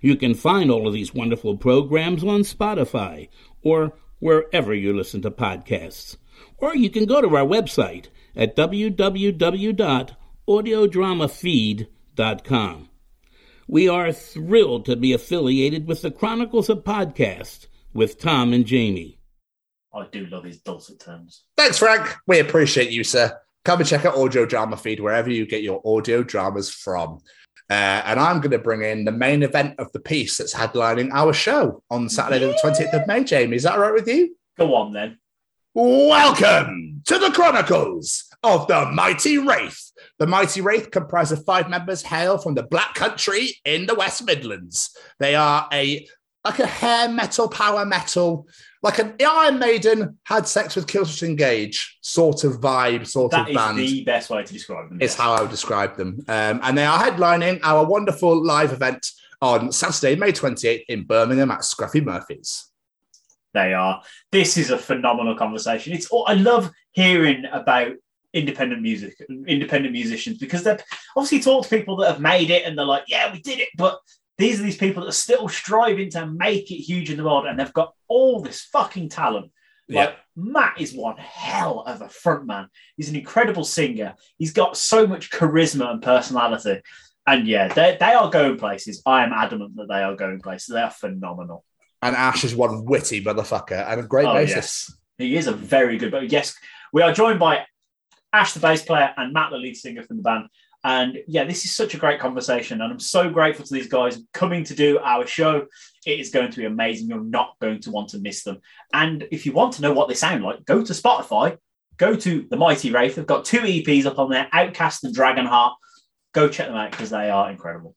You can find all of these wonderful programs on Spotify or wherever you listen to podcasts. Or you can go to our website at www.audiodramafeed.com. We are thrilled to be affiliated with the Chronicles of Podcast with Tom and Jamie. I do love his dulcet tones. Thanks, Frank. We appreciate you, sir. Come and check out Audio Drama Feed wherever you get your audio dramas from. Uh, and I'm going to bring in the main event of the piece that's headlining our show on Saturday, the 20th of May, Jamie. Is that all right with you? Go on then. Welcome to the Chronicles of the Mighty Wraith. The Mighty Wraith comprise of five members hail from the Black Country in the West Midlands. They are a like a hair metal, power metal, like an Iron Maiden had sex with Killswitch Engage sort of vibe, sort That of is band. the best way to describe them. is how I would describe them. Um, and they are headlining our wonderful live event on Saturday, May 28th in Birmingham at Scruffy Murphy's. They are. This is a phenomenal conversation. It's. all, I love hearing about independent music, independent musicians, because they're obviously talk to people that have made it and they're like, yeah, we did it. But these are these people that are still striving to make it huge in the world, and they've got all this fucking talent. Like Matt is one hell of a frontman. He's an incredible singer. He's got so much charisma and personality. And yeah, they, they are going places. I am adamant that they are going places. They are phenomenal. And Ash is one witty motherfucker and a great Oh, bassist. yes. He is a very good. But yes, we are joined by Ash, the bass player, and Matt, the lead singer from the band. And yeah, this is such a great conversation, and I'm so grateful to these guys coming to do our show. It is going to be amazing. You're not going to want to miss them. And if you want to know what they sound like, go to Spotify, go to the Mighty Wraith. They've got two EPs up on there, Outcast and Dragonheart. Go check them out because they are incredible.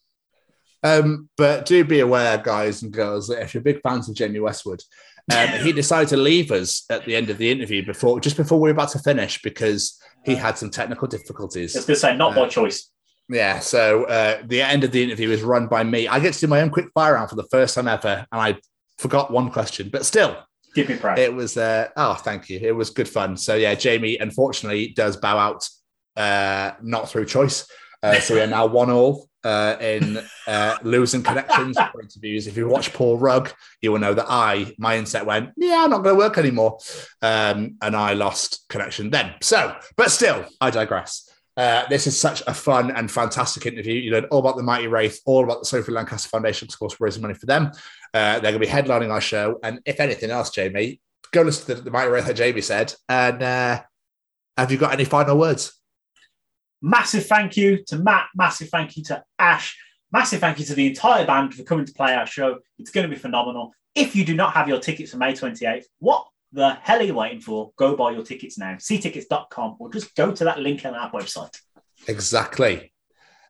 Um, but do be aware, guys and girls, that if you're big fans of Jamie Westwood, um, he decided to leave us at the end of the interview before, just before we were about to finish, because he had some technical difficulties. I was going to say, not by choice. Yeah, so uh, the end of the interview was run by me. I get to do my own quick fire round for the first time ever, and I forgot one question, but still, Give me proud. it was. Uh, oh, thank you. It was good fun. So yeah, Jamie unfortunately does bow out, uh, not through choice. Uh, so we are now one all uh, in uh, losing connections for interviews. If you watch Paul Rugg, you will know that I my inset went, yeah, I'm not going to work anymore, um, and I lost connection then. So, but still, I digress. Uh, this is such a fun and fantastic interview. You learn all about the Mighty Wraith, all about the Sophie Lancaster Foundation, of course, raising money for them. Uh, they're going to be headlining our show. And if anything else, Jamie, go listen to the, the Mighty Wraith that Jamie said. And uh, have you got any final words? Massive thank you to Matt. Massive thank you to Ash. Massive thank you to the entire band for coming to play our show. It's going to be phenomenal. If you do not have your tickets for May 28th, what the hell are you waiting for? Go buy your tickets now. ctickets.com or just go to that link on our website. Exactly.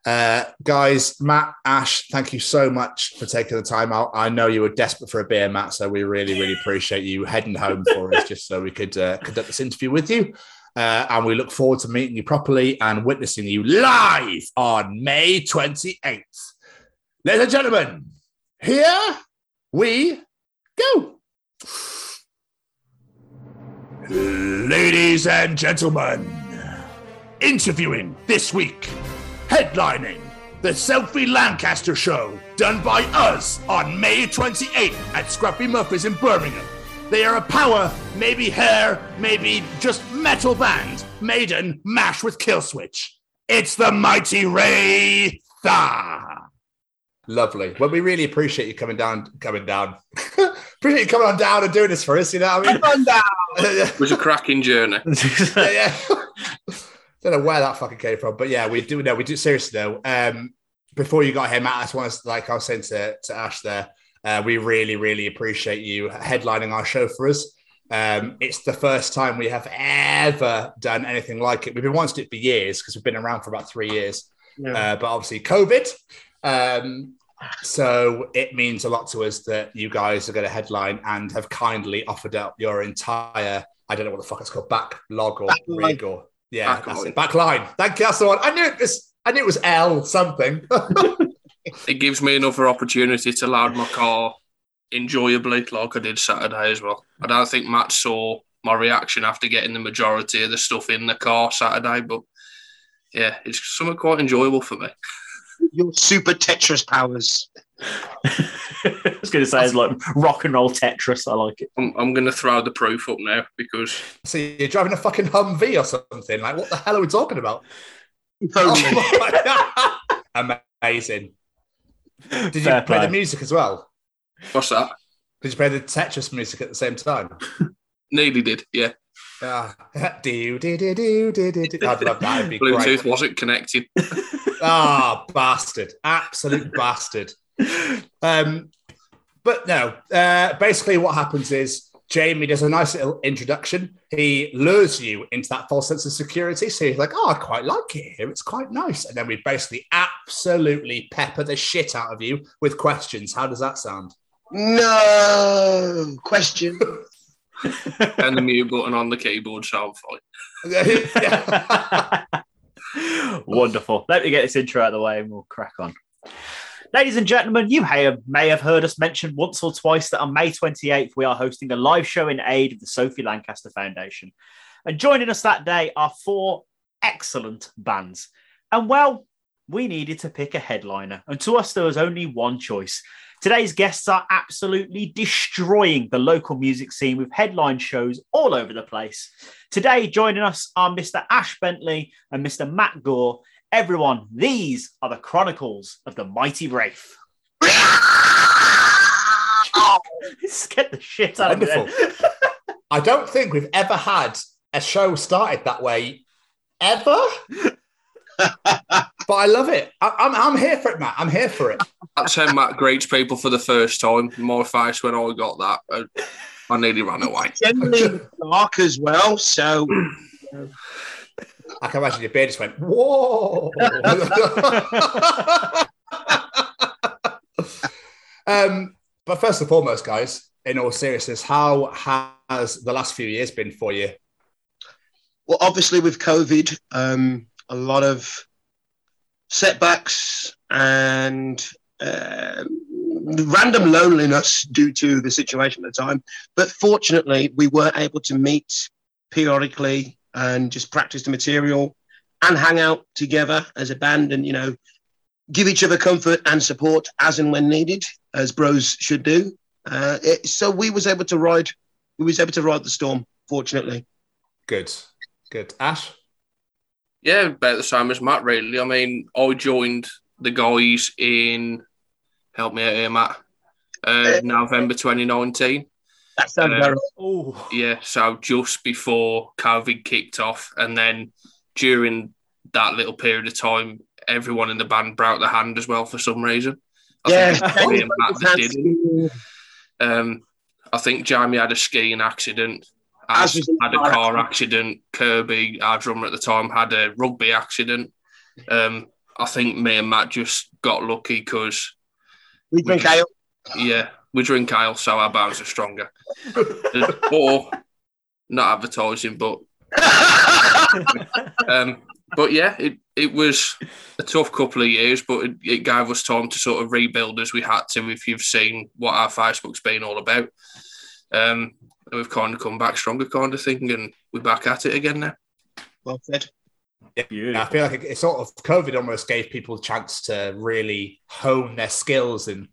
Uh, guys, Matt, Ash, thank you so much for taking the time out. I know you were desperate for a beer, Matt, so we really, really appreciate you heading home for us just so we could uh, conduct this interview with you. Uh, and we look forward to meeting you properly and witnessing you live on May 28th. Ladies and gentlemen, here we go. Ladies and gentlemen, interviewing this week, headlining the Sophie Lancaster Show, done by us on May 28th at Scruffy Murphy's in Birmingham. They are a power, maybe hair, maybe just metal band, Maiden mash with Killswitch. It's the Mighty Wraitha. Lovely. Well, we really appreciate you coming down, coming down. appreciate you coming on down and doing this for us. You know what I mean? on down. It was a cracking journey. yeah, yeah. Don't know where that fucking came from, but yeah, we do know. We do seriously though. Um, before you got here, Matt, I just want to, like I was saying to, to Ash there, uh, we really, really appreciate you headlining our show for us. Um, it's the first time we have ever done anything like it. We've been wanting it for years because we've been around for about three years, Yeah. uh, but obviously COVID. Um, So it means a lot to us that you guys are going to headline and have kindly offered up your entire, I don't know what the fuck it's called, backlog or Backline. rig or, yeah, Backline. that's it. Backline. Thank you. That's the one. I knew it was, I knew it was L something. It gives me another opportunity to load my car enjoyably, like I did Saturday as well. I don't think Matt saw my reaction after getting the majority of the stuff in the car Saturday, but yeah, it's something quite enjoyable for me. Your super Tetris powers. I was going to say it's like rock and roll Tetris. I like it. I'm, I'm going to throw the proof up now because so you're driving a fucking Humvee or something. Like, what the hell are we talking about? Oh, Amazing. Did you Fair play play. the music as well? what's that? Did you play the Tetris music at the same time? Nearly did, yeah. Ah, do do do do do do. do. I'd love that. It'd be Bluetooth great. wasn't connected. Ah, bastard! Absolute bastard. Um, but no. Uh, basically, what happens is Jamie does a nice little introduction. He lures you into that false sense of security. So he's like, "Oh, I quite like it here. It's quite nice." And then we basically absolutely pepper the shit out of you with questions. How does that sound? No question. and the mute button on the keyboard, so I'm fine. Wonderful. Let me get this intro out of the way and we'll crack on. Ladies and gentlemen, you may have, heard us mention once or twice that on May 28th, we are hosting a live show in aid of the Sophie Lancaster Foundation. And joining us that day are four excellent bands. And well, we needed to pick a headliner. And to us, there was only one choice. Today's guests are absolutely destroying the local music scene with headline shows all over the place. Today, joining us are Mr. Ash Bentley and Mr. Matt Gore. Everyone, these are the Chronicles of the Mighty Wraith. Scared the shit out of me. I don't think we've ever had a show started that way ever. but I love it. I, I'm, I'm here for it, Matt. I'm here for it. That's how Matt greets people for the first time. My face when I got that, I, I nearly ran away. Generally dark as well. So I can imagine your beard just went, whoa. um, but first and foremost, guys, in all seriousness, how has the last few years been for you? well, obviously with COVID, um, a lot of setbacks and uh, random loneliness due to the situation at the time. But fortunately, we were able to meet periodically and just practice the material and hang out together as a band and, you know, give each other comfort and support as and when needed, as bros should do. Uh, it, so we was able to ride, we was able to ride the storm, fortunately. Good, good. Ash? Yeah, about the same as Matt, really. I mean, I joined the guys in, help me out here, Matt, uh, November 2019. That sounds about right. Oh, Yeah, so just before COVID kicked off, and then during that little period of time, everyone in the band brought their hand as well for some reason. I Yeah. think me and Matt that did. Um, I think Jamie had a skiing accident. As had a car car accident. Kirby, our drummer at the time, had a rugby accident. Um, I think me and Matt just got lucky because We drink ale. yeah, we drink ale, so our bones are stronger. or not advertising, but um, but yeah, it, it was a tough couple of years, but it, it gave us time to sort of rebuild as we had to. If you've seen what our Facebook's been all about, um, and we've kind of come back stronger, kind of thing, and we're back at it again now. Well said. Yeah, I feel like it, it sort of COVID almost gave people a chance to really hone their skills and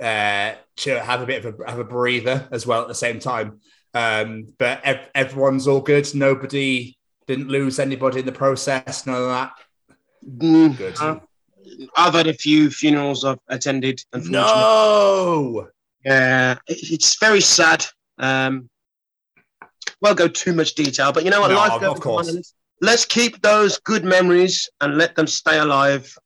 uh, to have a bit of a, have a breather as well at the same time. Um, but ev- everyone's all good. Nobody didn't lose anybody in the process. None of that. Mm, Good. uh, I've had a few funerals I've attended. Unfortunately, no. yeah, it's very sad. Um, won't go too much detail, but you know what? No, Life of goes course. on. Let's, let's keep those good memories and let them stay alive.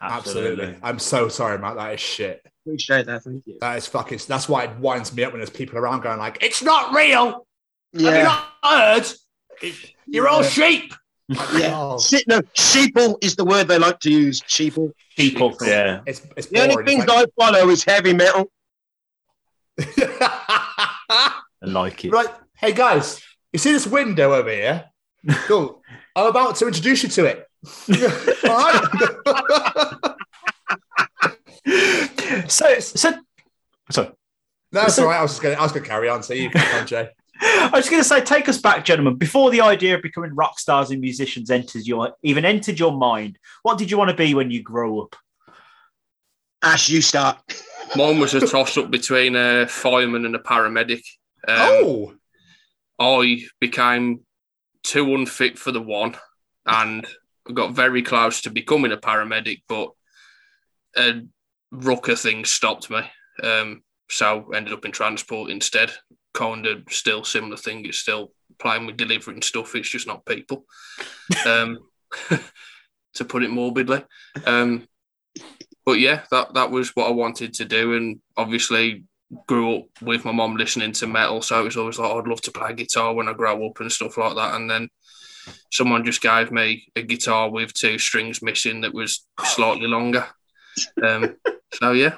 Absolutely. I'm so sorry, Matt. That is shit. Appreciate that. Thank you. That is fucking. That's why it winds me up when there's people around going like, "It's not real." Yeah. Have you Yeah. not heard? It- You're all sheep. Yeah. Oh. Se- no, sheeple is the word they like to use. Sheeple. People, yeah. It's, it's The only things like- I follow is heavy metal. I like it. Right. Hey guys, you see this window over here? Cool. I'm about to introduce you to it. All right. So, so, sorry. No, that's So- all right. I was just going. to I was going to carry on. So you can, Jay. I was going to say, take us back, gentlemen. Before the idea of becoming rock stars and musicians enters your even entered your mind, what did you want to be when you grow up? Ash, you start. Mine was a toss up between a fireman and a paramedic. Um, oh, I became too unfit for the one and got very close to becoming a paramedic, but a rucker thing stopped me. Um, so ended up in transport instead. Kind of still similar thing. It's still playing with delivering stuff. It's just not people. Um, to put it morbidly. Um, but yeah, that that was what I wanted to do, and obviously grew up with my mom listening to metal, so it was always like I'd love to play guitar when I grow up and stuff like that. And then someone just gave me a guitar with two strings missing that was slightly longer. Um, so yeah,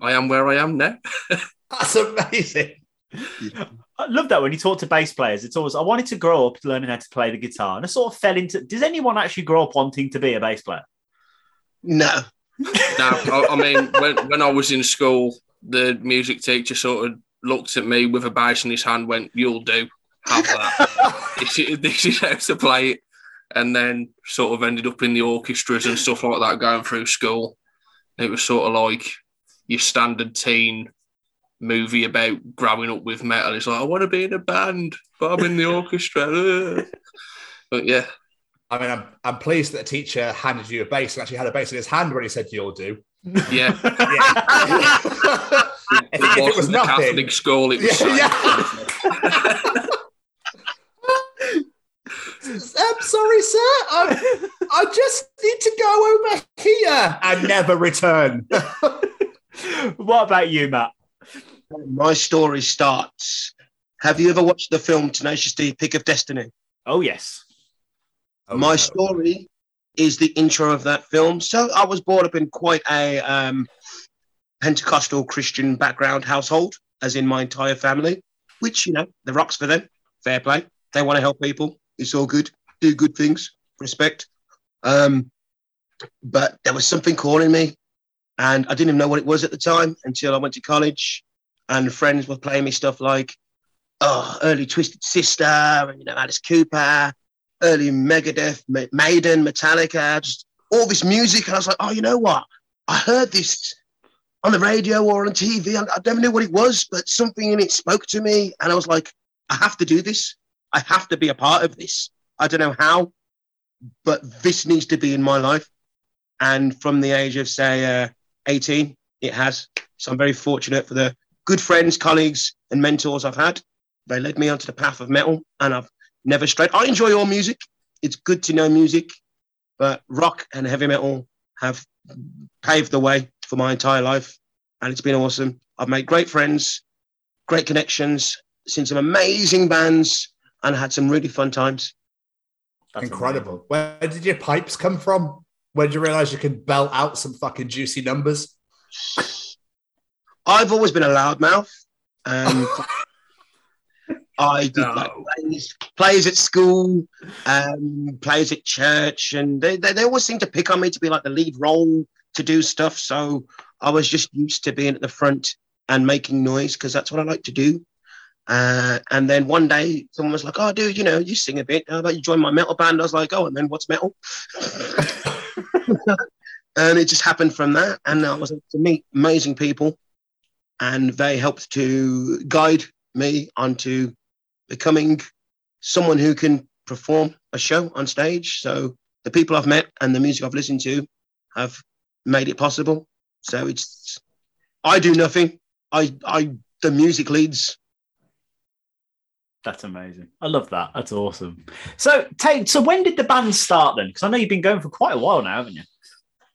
I am where I am now. that's amazing. I love that when you talk to bass players. It's always I wanted to grow up learning how to play the guitar, and I sort of fell into. Does anyone actually grow up wanting to be a bass player? No. No, I, I mean when when I was in school, the music teacher sort of looked at me with a bass in his hand, went, "You'll do, have that. this, is, this is how to play it." And then sort of ended up in the orchestras and stuff like that going through school. It was sort of like your standard teen movie about growing up with metal. It's like I want to be in a band, but I'm in the orchestra. But yeah, I mean, I'm, I'm pleased that the teacher handed you a bass and actually had a bass in his hand when he said you'll do. yeah. Yeah. if, It it wasn't the nothing, Catholic school. It was Yeah, safe. I'm sorry, sir. I, I just need to go over here and never return. what about you, Matt? My story starts. Have you ever watched the film Tenacious D, Pick of Destiny? Oh yes. My story is the intro of that film. So I was brought up in quite a um, Pentecostal Christian background household, as in my entire family, which, you know, the rocks for them. Fair play. They want to help people. It's all good. Do good things. Respect. Um, but there was something calling me, and I didn't even know what it was at the time until I went to college, and friends were playing me stuff like, oh, early Twisted Sister, and you know, Alice Cooper, early Megadeth, Ma- Maiden, Metallica, just all this music, and I was like, oh, you know what? I heard this on the radio or on TV. I, I never knew what it was, but something in it spoke to me, and I was like, I have to do this. I have to be a part of this. I don't know how, but this needs to be in my life. And from the age of, say, uh, 18, it has. So I'm very fortunate for the good friends, colleagues, and mentors I've had. They led me onto the path of metal, and I've never strayed. I enjoy all music. It's good to know music, but rock and heavy metal have paved the way for my entire life, and it's been awesome. I've made great friends, great connections, seen some amazing bands, and had some really fun times. Incredible. Where did your pipes come from? When did you realize you could belt out some fucking juicy numbers? I've always been a loudmouth, and I did like plays, plays at school, um, plays at church, and they, they, they always seem to pick on me to be like the lead role to do stuff. So I was just used to being at the front and making noise because that's what I like to do. Uh, and then one day someone was like, "Oh, dude, you know, you sing a bit. How about you join my metal band?" I was like, "Oh, and then what's metal?" and it just happened from that. And I was able to meet amazing people, and they helped to guide me onto becoming someone who can perform a show on stage. So the people I've met and the music I've listened to have made it possible. So it's I do nothing. I I the music leads. That's amazing. I love that. That's awesome. So, take. So, when did the band start then? Because I know you've been going for quite a while now, haven't you?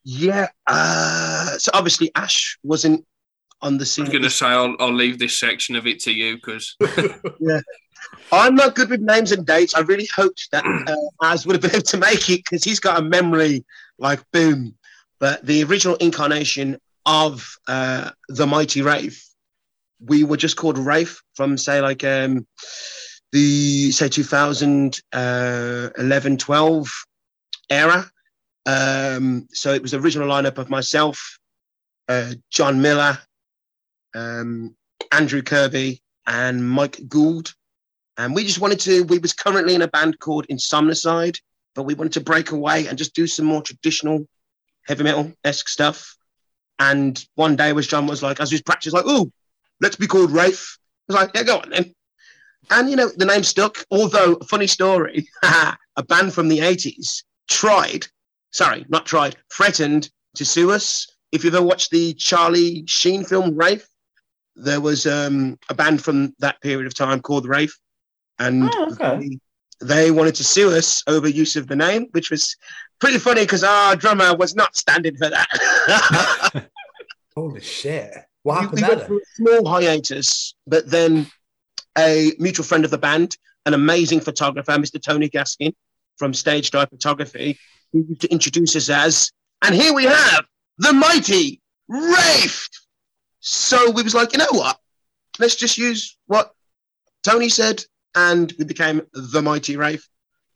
Yeah. Uh, so obviously Ash wasn't on the scene. I'm going to say I'll, I'll leave this section of it to you because yeah. I'm not good with names and dates. I really hoped that uh, Az would have been able to make it because he's got a memory like boom. But the original incarnation of uh, the Mighty Wraith, we were just called Wraith from say like um, the say 2011 12 era. Um, so it was the original lineup of myself, uh, John Miller, um, Andrew Kirby, and Mike Gould. And we just wanted to, we was currently in a band called Insomnicide, but we wanted to break away and just do some more traditional heavy metal esque stuff. And one day was John was like, as his practice, like, oh, let's be called Wraith. I was like, yeah, go on then. And you know, the name stuck. Although, funny story, a band from the 80s tried, sorry, not tried, threatened to sue us. If you've ever watched the Charlie Sheen film Wraith, there was um, a band from that period of time called Wraith, and Oh, okay. they, they wanted to sue us over use of the name, which was pretty funny because our drummer was not standing for that. Holy shit! What we, happened we went through a small hiatus, but then a mutual friend of the band, an amazing photographer, Mr. Tony Gaskin from Stage Dive Photography, who used to introduce us as, and here we have the mighty Wraith. So we was like, you know what? Let's just use what Tony said, and we became the mighty Wraith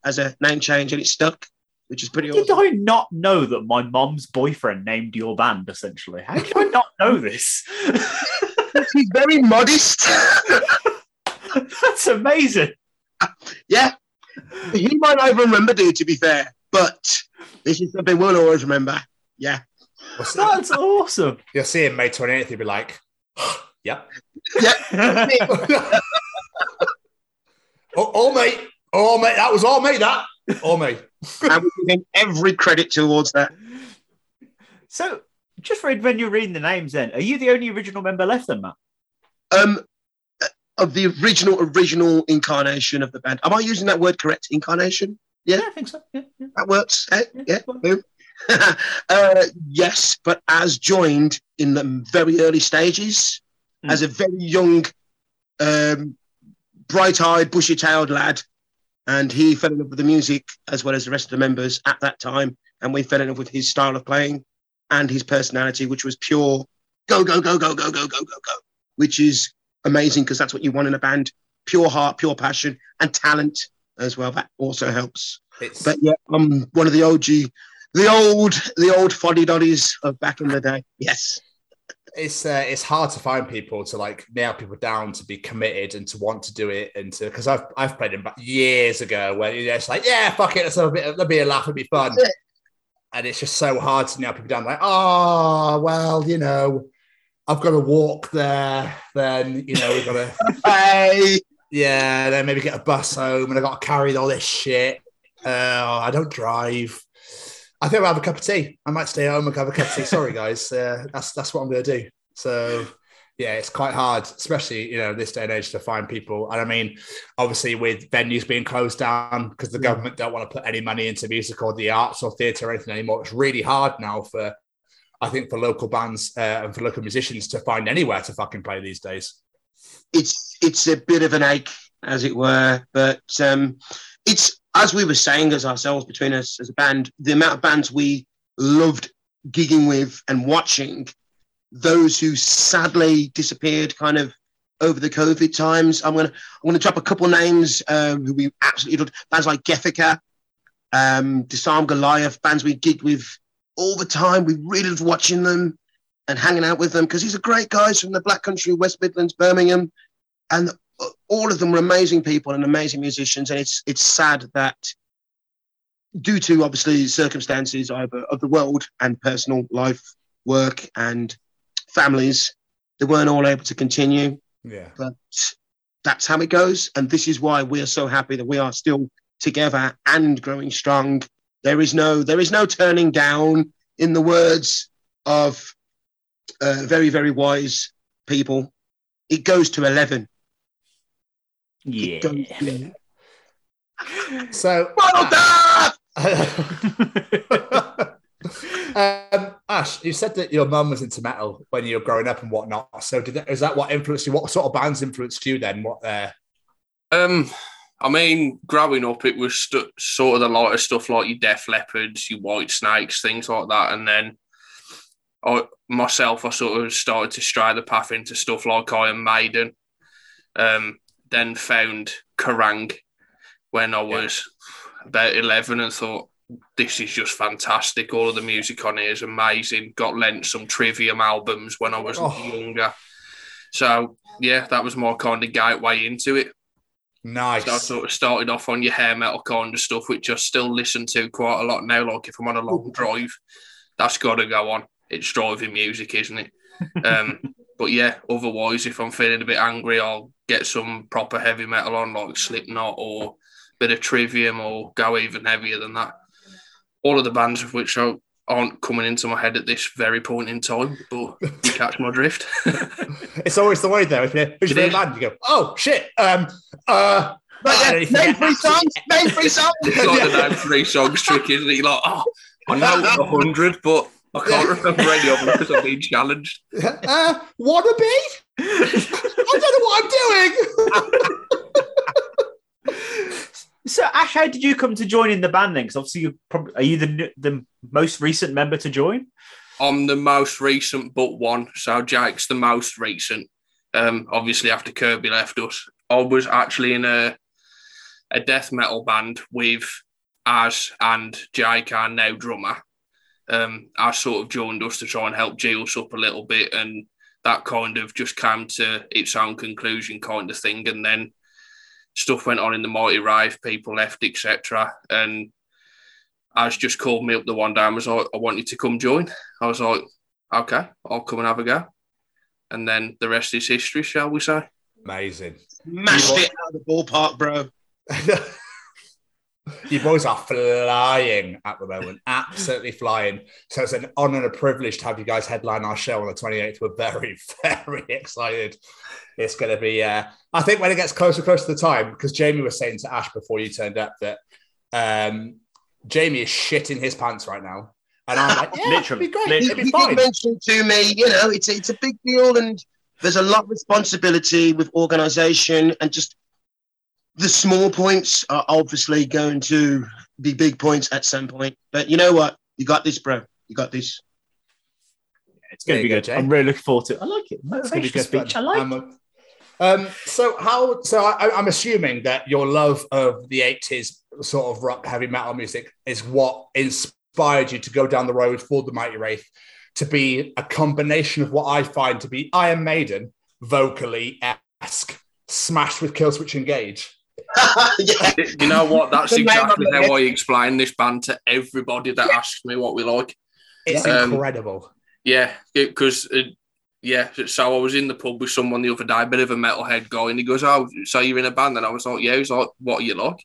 as a name change, and it stuck, which is pretty Did awesome. I not know that my mom's boyfriend named your band? Essentially, how did I not know this? He's very modest. That's amazing. Yeah. He might not even remember, dude, to be fair. But this is something we'll always remember. Yeah. That's awesome. You'll see him May 28th, You'll be like, yep. Yeah. Oh, all mate. All mate. That was all mate, that. All mate. Give him every credit towards that. So, just read when you're reading the names. Then, are you the only original member left? Then, Matt. Um, uh, of the original, original incarnation of the band. Am I using that word correct? Incarnation? Yeah, I think so. Yeah, yeah. that works. Eh? Yeah. boom. uh, yes, but as joined in the very early stages, Mm. as a very young, um, bright-eyed, bushy-tailed lad, and he fell in love with the music as well as the rest of the members at that time, and we fell in love with his style of playing and his personality, which was pure go go go go go go go go go, which is amazing because that's what you want in a band: pure heart, pure passion, and talent as well. That also helps. It's, But yeah, I'm one of the OG, the old, the old foddy doddies of back in the day. Yes. It's uh, it's hard to find people to like nail people down to be committed and to want to do it and to because I've I've played them back years ago where you're just like yeah fuck it let's have a bit there'll be a laugh it'll be fun it. and it's just so hard to nail people down like oh well you know I've got to walk there then you know we've got to Hey, yeah then maybe get a bus home and I got to carry all this shit uh, I don't drive. I think I'll have a cup of tea. I might stay home and have a cup of tea. Sorry, guys. Uh, that's that's what I'm going to do. So, yeah, it's quite hard, especially you know this day and age, to find people. And I mean, obviously, with venues being closed down because the government don't want to put any money into music or the arts or theatre or anything anymore. It's really hard now for, I think, for local bands uh, and for local musicians to find anywhere to fucking play these days. it's it's a bit of an ache, as it were, but um, it's as we were saying as ourselves between us as a band, the amount of bands we loved gigging with and watching, those who sadly disappeared, kind of over the COVID times. I'm gonna I'm gonna drop a couple names um, who we absolutely loved. Bands like Gethica, um, Disarm Goliath, bands we gigged with all the time. We really loved watching them and hanging out with them because these are great guys from the Black Country, West Midlands, Birmingham, and all of them were amazing people and amazing musicians. And it's it's sad that due to obviously circumstances either of the world and personal life, work and families, they weren't all able to continue. Yeah. But that's how it goes. And this is why we are so happy that we are still together and growing strong. There is no there is no turning down in the words of uh, very, very wise people. It goes to 11. Yeah. It goes to- So, Well done! um, Ash, you said that your mum was into metal when you were growing up and whatnot. So, did that, is that what influenced you? What sort of bands influenced you then? What uh, Um, I mean, growing up, it was stu- sort of the lighter stuff like your Def Leppards, your Whitesnakes, things like that. And then I myself, I sort of started to stray the path into stuff like Iron Maiden. Um, then found Kerrang when I was about 11 and thought, this is just fantastic. All of the music on it is amazing. Got lent some Trivium albums when I was Oh. younger. So, yeah, that was my kind of gateway into it. Nice. So I sort of started off on your hair metal kind of stuff, which I still listen to quite a lot now. Like if I'm on a long drive, that's got to go on. It's driving music, isn't it? Um, but yeah, otherwise, if I'm feeling a bit angry, I'll get some proper heavy metal on, like Slipknot or a bit of Trivium, or go even heavier than that. All of the bands of which are, aren't coming into my head at this very point in time, but you catch my drift. It's always the way though. If you're, It you're a is. band, you go, "Oh shit!" Um, uh, But yeah, and then name three songs. Name three songs. It's like the name three songs trick, isn't it? You're like, oh, I know it's a hundred, but I can't remember any of them because I'm being challenged. uh, wannabe? I don't know what I'm doing. So, Ash, how did you come to join in the band then? Because obviously, you probably are you the the most recent member to join? I'm the most recent but one, so Jake's the most recent. Um, obviously after Kirby left us, I was actually in a a death metal band with Az and Jake, our now drummer. Um, I sort of joined us to try and help G us up a little bit, and that kind of just came to its own conclusion, kind of thing. And then stuff went on in the Mighty Wraith, people left, etc. And Az just called me up the one day and was like, I want you to come join. I was like, okay, I'll come and have a go. And then the rest is history, shall we say? Amazing. Mashed it out of the ballpark, bro. You boys are flying at the moment, absolutely flying. So it's an honor and a privilege to have you guys headline our show on the 28th. We're very, very excited. It's going to be, uh, I think when it gets closer, closer to the time, because Jamie was saying to Ash before you turned up that um, Jamie is shitting his pants right now. And I'm like, yeah, Literally, it'd be great. literally. It'd He be did fine. mention to me, you know, it's a, it's a big deal and there's a lot of responsibility with organization and just the small points are obviously going to be big points at some point. But you know what? You got this, bro. You got this. It's going to be you go, good. Jay. I'm really looking forward to it. I like it. It's gonna be Motivational good speech. I fun. like I'm it. um, so how? So I, I'm assuming that your love of the '80s sort of rock, heavy metal music is what inspired you to go down the road for the Mighty Wraith to be a combination of what I find to be Iron Maiden vocally esque, smashed with Killswitch Engage. yeah. You know what? That's The exactly of how I explain this band to everybody that asks me what we like. It's Um, incredible. Yeah, because uh, yeah. So I was in the pub with someone the other day, a bit of a metalhead guy, and he goes, "Oh, so you're in a band?" And I was like, "Yeah." He's like, "What are you like?"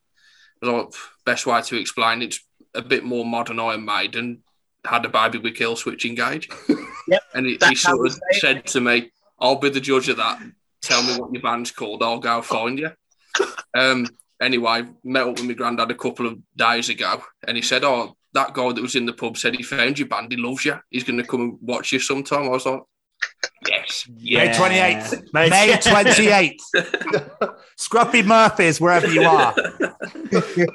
I was like, "Best way to explain it's a bit more modern Iron Maiden had a baby with Killswitch Engage." Yep, and he, he sort of said to me, "I'll be the judge of that. Tell me what your band's called. I'll go find you." Um. Anyway, met up with my granddad a couple of days ago, and he said, "Oh, that guy that was in the pub said he found your band. He loves you. He's going to come and watch you sometime." I was like, "Yes, May yeah." 28th. May 28th. Scruffy Murphys, wherever you are.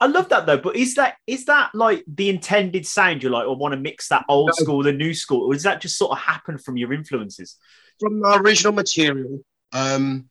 I love that though. But is that is that like the intended sound you like, or want to mix that old No. school, the new school, or does that just sort of happen from your influences? From the original material, um,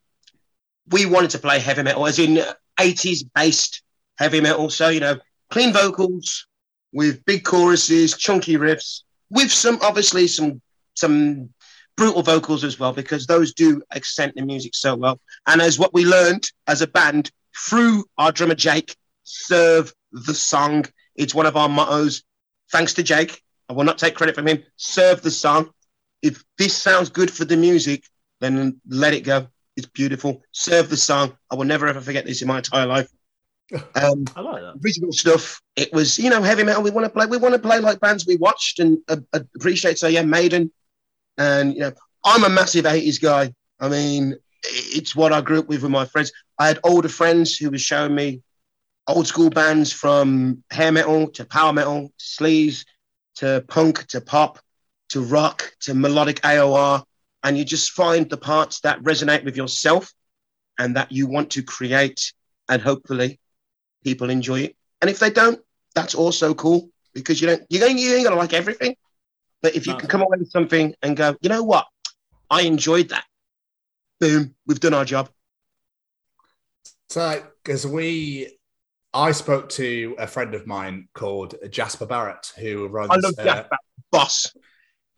we wanted to play heavy metal, as in 80s based heavy metal. So, you know, clean vocals with big choruses, chunky riffs, with some obviously some some brutal vocals as well, because those do accent the music so well. And as what we learned as a band through our drummer Jake, serve the song. It's one of our mottos. Thanks to Jake. I will not take credit from him. Serve the song. If this sounds good for the music, then let it go. It's beautiful. Serve the song. I will never ever forget this in my entire life. Um, I like that. original stuff. It was, you know, heavy metal. We want to play. We want to play like bands we watched and uh, appreciate. So yeah, Maiden, and you know, I'm a massive '80s guy. I mean, it's what I grew up with with my friends. I had older friends who were showing me old school bands from hair metal to power metal, to sleaze, to punk, to pop, to rock, to melodic AOR, and you just find the parts that resonate with yourself. and that you want to create, and hopefully people enjoy it. And if they don't, that's also cool because you don't you ain't, you ain't gonna like everything. But if you No. can come away with something and go, you know what, I enjoyed that. Boom, we've done our job. So, because we, I spoke to a friend of mine called Jasper Barrett, who runs I love uh, Jasper, boss.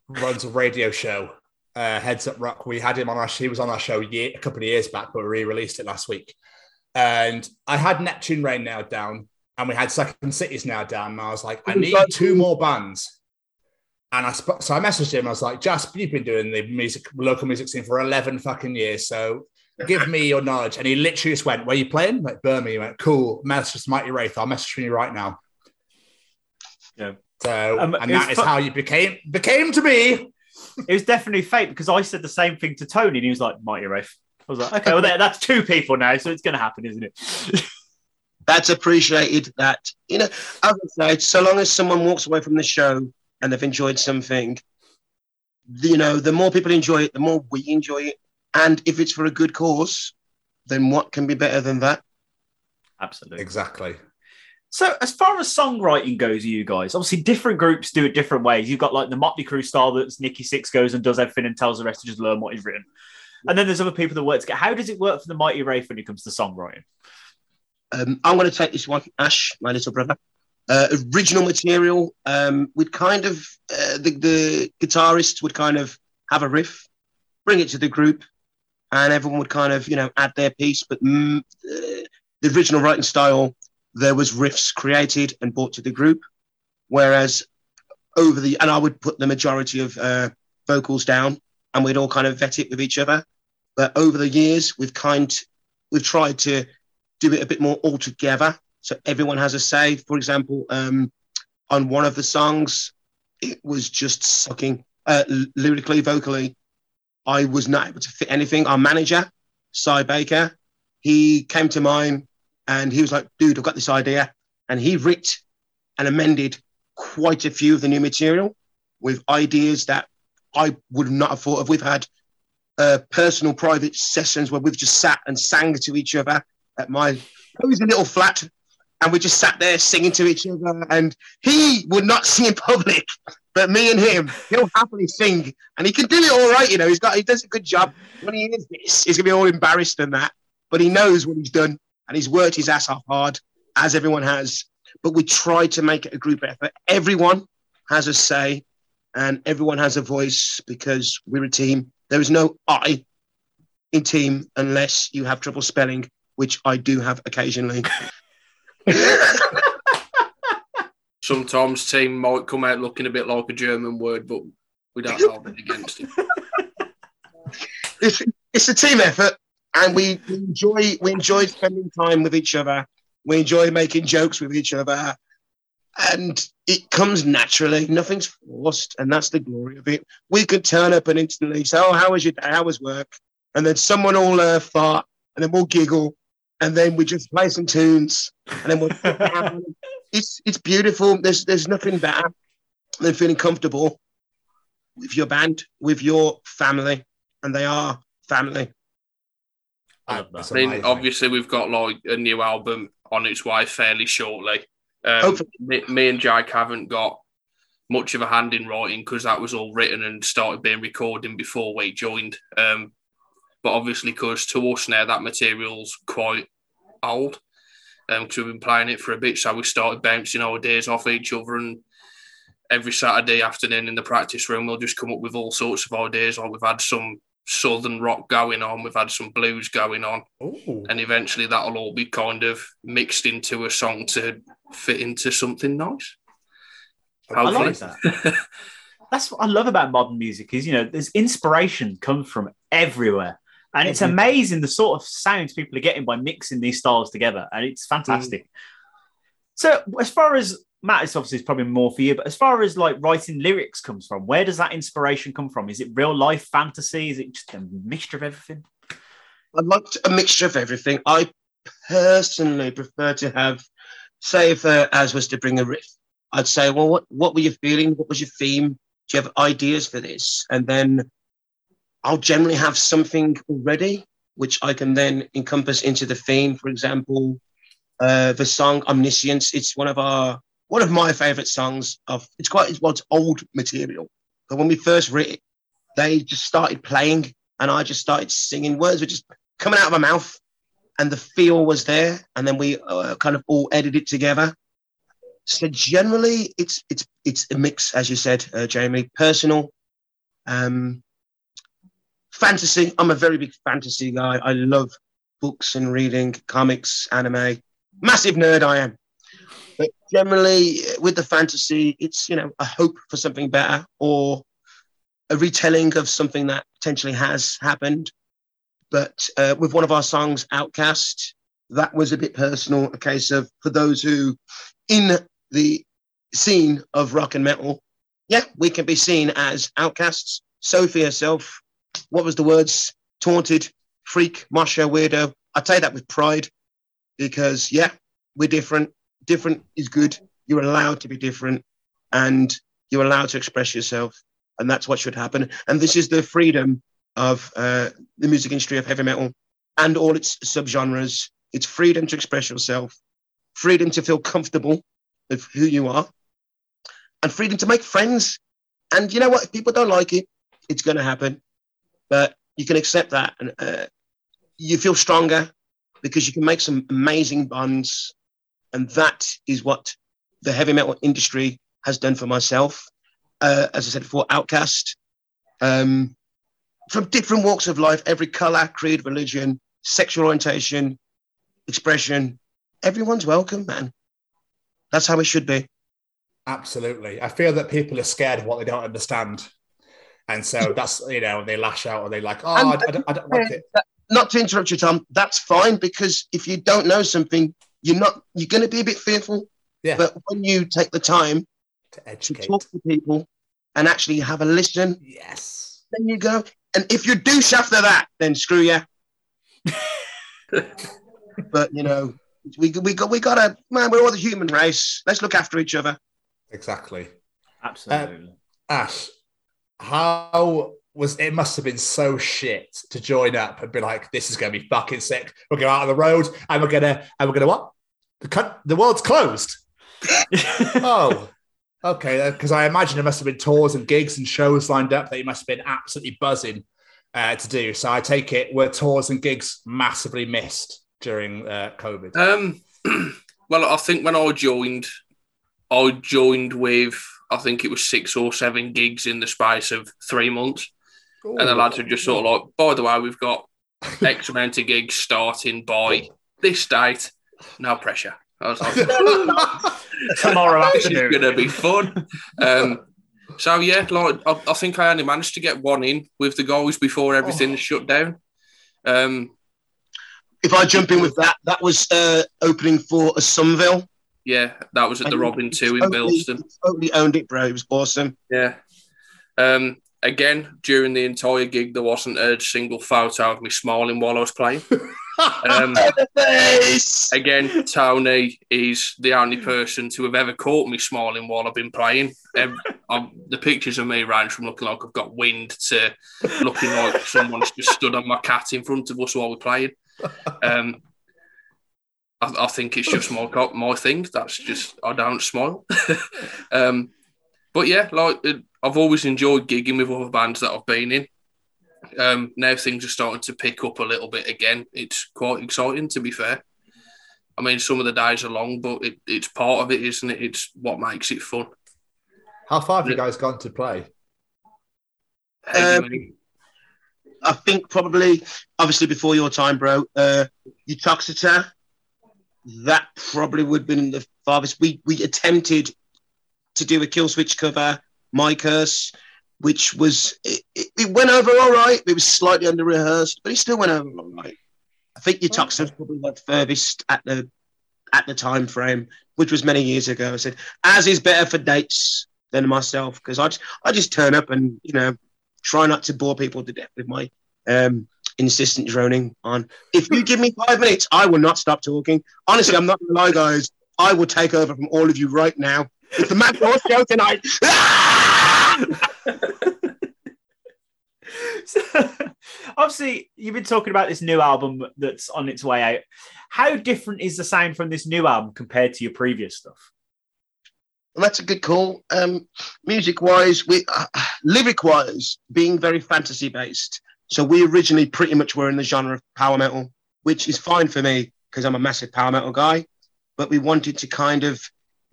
runs a radio show, uh, Heads Up Rock. We had him on our. He was on our show year, a couple of years back, but we re-released it last week. And I had Neptune Rain now down, and we had Second Cities now down. And I was like, I need two more bands. And I sp- so I messaged him. I was like, Jasper, you've been doing the music, local music scene for eleven fucking years, so give me your knowledge. And he literally just went, "Where you playing?" Like Birmingham. He went, "Cool." Message Mighty Wraith. I'll message you right now. Yeah. So, Um, and that is fu- how you became became to be. It was definitely fate because I said the same thing to Tony and he was like, Mighty Wraith. I was like, okay, well, that's two people now, so it's going to happen, isn't it? That's appreciated. That you know, as I say, so long as someone walks away from the show and they've enjoyed something, you know, the more people enjoy it, the more we enjoy it. And if it's for a good cause, then what can be better than that? Absolutely. Exactly. So, as far as songwriting goes, you guys, obviously different groups do it different ways. You've got like the Motley Crue style that's Nikki Sixx goes and does everything and tells the rest to just learn what he's written. And then there's other people that work together. How does it work for the Mighty Wraith when it comes to songwriting? Um, I'm going to take this one, Ash, my little brother. Uh, original material. Um, we'd kind of uh, the, the guitarist would kind of have a riff, bring it to the group, and everyone would kind of you know add their piece. But mm, uh, the original writing style, there was riffs created and brought to the group, whereas over the and I would put the majority of uh, vocals down, and we'd all kind of vet it with each other. But over the years, we've kind we've tried to do it a bit more all together. So everyone has a say. For example, um, on one of the songs, it was just sucking uh, lyrically, vocally. I was not able to fit anything. Our manager, Cy Baker, he came to mine and he was like, dude, I've got this idea. And he writ and amended quite a few of the new material with ideas that I would not have thought of. We've had uh, personal private sessions where we've just sat and sang to each other at my cozy little flat. And we just sat there singing to each other. And he would not sing in public but me and him he'll happily sing. And he can do it all right you know he's got he does a good job. When he hears this he's gonna be all embarrassed and that. But he knows what he's done and he's worked his ass off hard as everyone has. But we try to make it a group effort. Everyone has a say and everyone has a voice because we're a team. There is no i in team unless you have trouble spelling which i do have occasionally. Sometimes team might come out looking a bit like a German word, but we don't hold it against it. it's, it's a team effort and we, enjoy we enjoy spending time with each other. We enjoy making jokes with each other. And it comes naturally. Nothing's forced. And that's the glory of it. We could turn up and instantly say oh how was your day how was work? And then someone will uh, fart and then we'll giggle. And then we just play some tunes. And then we'll it's it's beautiful. There's there's nothing better than feeling comfortable with your band with your family. And they are family I mean, obviously, we've got like a new album on its way fairly shortly. Um, me, me and Jake haven't got much of a hand in writing because that was all written and started being recording before we joined. Um, but obviously, because to us now that material's quite old, because we've been playing it for a bit, so we started bouncing our ideas off each other and. Every Saturday afternoon in the practice room, we'll just come up with all sorts of ideas. Like we've had some southern rock going on, we've had some blues going on, and eventually that'll all be kind of mixed into a song to fit into something nice. I like that. That's what I love about modern music is, you know, there's inspiration comes from everywhere. And it's Mhm. amazing the sort of sounds people are getting by mixing these styles together. And it's fantastic. So as far as Matt, it's obviously probably more for you, but as far as like writing lyrics comes from, where does that inspiration come from? Is it real life fantasy? Is it just a mixture of everything? I'd like a mixture of everything. I personally prefer to have, say, if uh, as was to bring a riff, I'd say, well, what what were you feeling? What was your theme? Do you have ideas for this? And then I'll generally have something already which I can then encompass into the theme. For example, uh, the song "Omniscience." It's one of our one of my favorite songs. Of it's quite well, it's old material, but when we first wrote it, they just started playing, and I just started singing. Words were just coming out of my mouth, and the feel was there, and then we uh, kind of all edited it together. So generally, it's it's it's a mix, as you said, uh, Jamie. Personal, um, fantasy. I'm a very big fantasy guy. I love books and reading, comics, anime. Massive nerd I am. But generally, with the fantasy, it's you know a hope for something better or a retelling of something that potentially has happened. But uh, with one of our songs, Outcast, that was a bit personal. A case of for those who, in the scene of rock and metal, yeah, we can be seen as outcasts. Sophie herself, what was the words? Taunted, freak, mosher, weirdo. I say that with pride because, yeah, we're different. Different is good. You're allowed to be different and you're allowed to express yourself. And that's what should happen. And this is the freedom of uh, the music industry of heavy metal and all its subgenres. It's freedom to express yourself, freedom to feel comfortable with who you are, and freedom to make friends. And you know what? If people don't like it, it's going to happen. But you can accept that, and uh, you feel stronger because you can make some amazing bonds. And that is what the heavy metal industry has done for myself. Uh, as I said before, Outcast, um, from different walks of life, every color, creed, religion, sexual orientation, expression, everyone's welcome, man. That's how it should be. Absolutely. I feel that people are scared of what they don't understand. And so that's, you know, they lash out or they like, oh, I, I, don't, I don't like it. Not to interrupt you, Tom, that's fine because if you don't know something, you're not, you're going to be a bit fearful. Yeah. But when you take the time to educate, to talk to people and actually have a listen, yes, then you go. And if you douche after that, then screw you. but you know, we we got we got to man. We're all the human race. Let's look after each other. Exactly. Absolutely. Um, Ash, how was it? Must have been so shit to join up and be like, "This is going to be fucking sick." We'll go out on the road and we're gonna and we're gonna what? The co- the world's closed. oh, okay. Because I imagine there must have been tours and gigs and shows lined up that you must have been absolutely buzzing uh, to do. So I take it were tours and gigs massively missed during uh, COVID. Um, well, I think when I joined, I joined with I think it was six or seven gigs in the space of three months, Ooh. and the lads were just sort of like, by the way, we've got X amount of gigs starting by this date. No pressure. I was like, tomorrow this afternoon. is going to be fun. Um, so yeah, like I, I, think I only managed to get one in with the goals before everything oh. shut down. Um, if I jump in with that, that was uh, opening for a Sunville. Yeah, that was at the And Robin Two in totally- Bilston. Totally owned it, bro. It was awesome. Yeah. Um, again, during the entire gig, there wasn't a single photo of me smiling while I was playing. um, again, Tony is the only person to have ever caught me smiling while I've been playing. Um, the pictures of me range from looking like I've got wind to looking like someone's just stood on my cat in front of us while we're playing. Um, I, I think it's just my my thing. That's just I don't smile. um, but yeah, like it, I've always enjoyed gigging with other bands that I've been in. Um, now things are starting to pick up a little bit again. It's quite exciting, to be fair. I mean, some of the days are long, but it, it's part of it, isn't it? It's what makes it fun. How far have you guys gone to play? Um, I think probably, obviously, before your time, bro, uh, Uttoxeter, that probably would have been the farthest. We we attempted to do a Killswitch cover, My Curse, which was it, it, went over all right. It was slightly under rehearsed, but it still went over all right. I think Uttoxeter was probably the furthest at the at the time frame, which was many years ago. I said, as is better for dates than myself, because I just I just turn up and you know try not to bore people to death with my um, insistent droning on. If you give me five minutes, I will not stop talking. Honestly, I'm not gonna lie, guys. I will take over from all of you right now. It's the Matt Ross show tonight. So, obviously, you've been talking about this new album that's on its way out. How different is the sound from this new album compared to your previous stuff? Well, that's a good call. Um, music wise, we uh, lyric wise, being very fantasy based. So we originally pretty much were in the genre of power metal, which is fine for me because I'm a massive power metal guy. But we wanted to kind of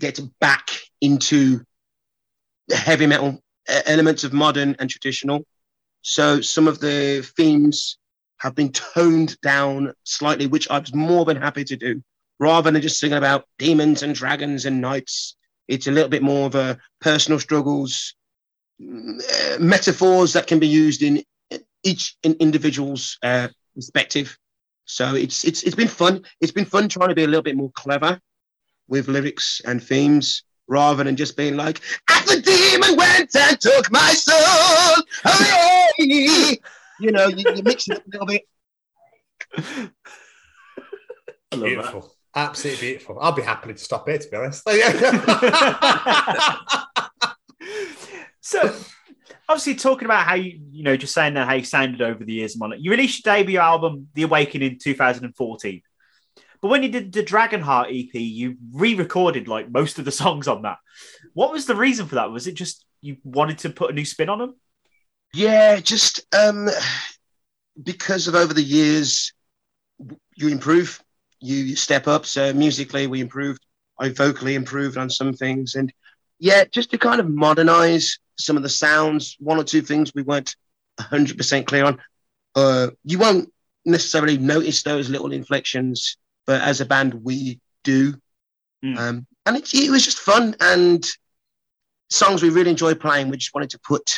get back into heavy metal elements of modern and traditional. So some of the themes have been toned down slightly, which I was more than happy to do. Rather than just singing about demons and dragons and knights, it's a little bit more of a personal struggles, mm, metaphors that can be used in each in individual's uh, perspective. So it's it's it's been fun. It's been fun trying to be a little bit more clever with lyrics and themes rather than just being like, "As the demon went and took my soul." Yeah. You know, you, you mix it up a little bit. Beautiful. Absolutely beautiful. I'll be happy to stop here, to be honest. So, obviously, talking about how you, you know, just saying that how you sounded over the years, Monarch. You released your debut album, The Awakening, in 2014. But when you did the Dragonheart EP, you re-recorded like most of the songs on that. What was the reason for that? Was it just you wanted to put a new spin on them? Yeah, just um, because of over the years, you improve, you, you step up. So musically, we improved. I vocally improved on some things, and yeah, just to kind of modernize some of the sounds. One or two things we weren't hundred percent clear on. Uh, you won't necessarily notice those little inflections, but as a band, we do. Um, and it, it was just fun and songs we really enjoyed playing. We just wanted to put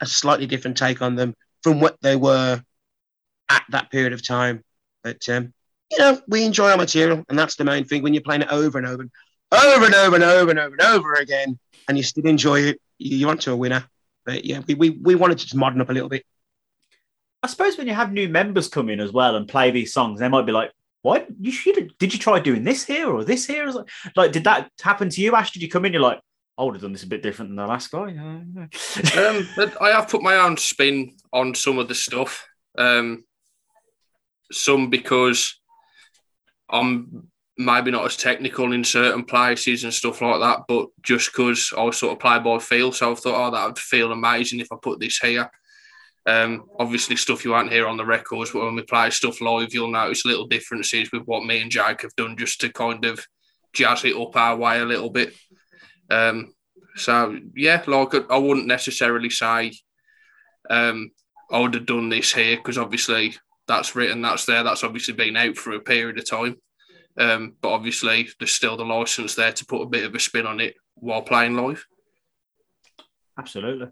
a slightly different take on them from what they were at that period of time. But um, you know, we enjoy our material, and that's the main thing. When you're playing it over and over, and over and over and over and over and over again, and you still enjoy it, you- you're onto a winner. But yeah, we, we, we wanted to just modern up a little bit. I suppose when you have new members come in as well and play these songs, they might be like, "What you should? Did you try doing this here or this here?" Like, like, did that happen to you, Ash? Did you come in? You're like, "I would have done this a bit different than the last guy." um, but I have put my own spin on some of the stuff. Um, some because I'm maybe not as technical in certain places and stuff like that, but just because I sort of play by feel, so I thought, oh, that would feel amazing if I put this here. Um, obviously, stuff you won't hear on the records, but when we play stuff live, you'll notice little differences with what me and Jake have done just to kind of jazz it up our way a little bit. Um, so yeah, like I wouldn't necessarily say um, I would have done this here because obviously that's written, that's there, that's obviously been out for a period of time. Um, but obviously, there's still the license there to put a bit of a spin on it while playing live. Absolutely.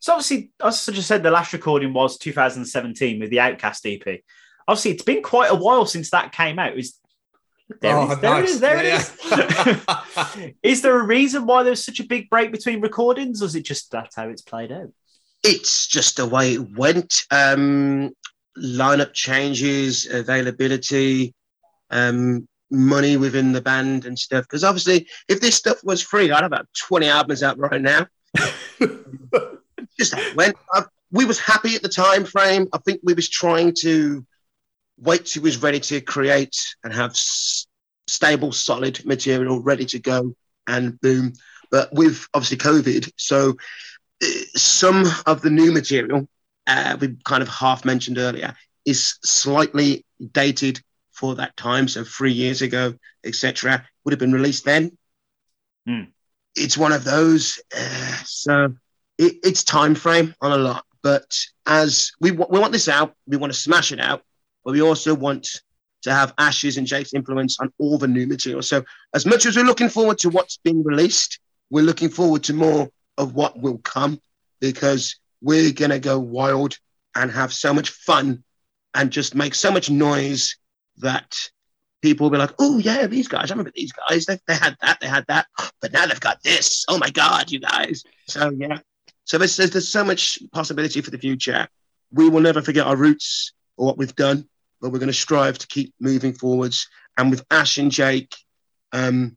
So obviously, as I just said, the last recording was 2017 with the Outcast EP. Obviously, it's been quite a while since that came out. Is there, Oh, it is, there it nice. is, there Yeah, it is. is there a reason why there's such a big break between recordings, or is it just that's how it's played out? It's just the way it went. Um, lineup changes, availability, um, money within the band and stuff. Because obviously, if this stuff was free, I'd have about 20 albums out right now. just went. I, we was happy at the time frame. I think we was trying to wait till we was ready to create and have s- stable, solid material ready to go, and boom. But with obviously COVID, so uh, some of the new material uh, we kind of half mentioned earlier is slightly dated for that time. So three years ago, etc., would have been released then. Hmm. It's one of those. Uh, so it, it's time frame on a lot. But as we wa- we want this out, we want to smash it out, but we also want to have Ash's and Jake's influence on all the new material. So as much as we're looking forward to what's being released, we're looking forward to more of what will come because we're gonna go wild and have so much fun and just make so much noise that people will be like, oh yeah, these guys, I remember these guys. They, they had that, they had that, but now they've got this. Oh my god, you guys. So yeah. So there's, so much possibility for the future. We will never forget our roots or what we've done, but we're going to strive to keep moving forwards. And with Ash and Jake, um,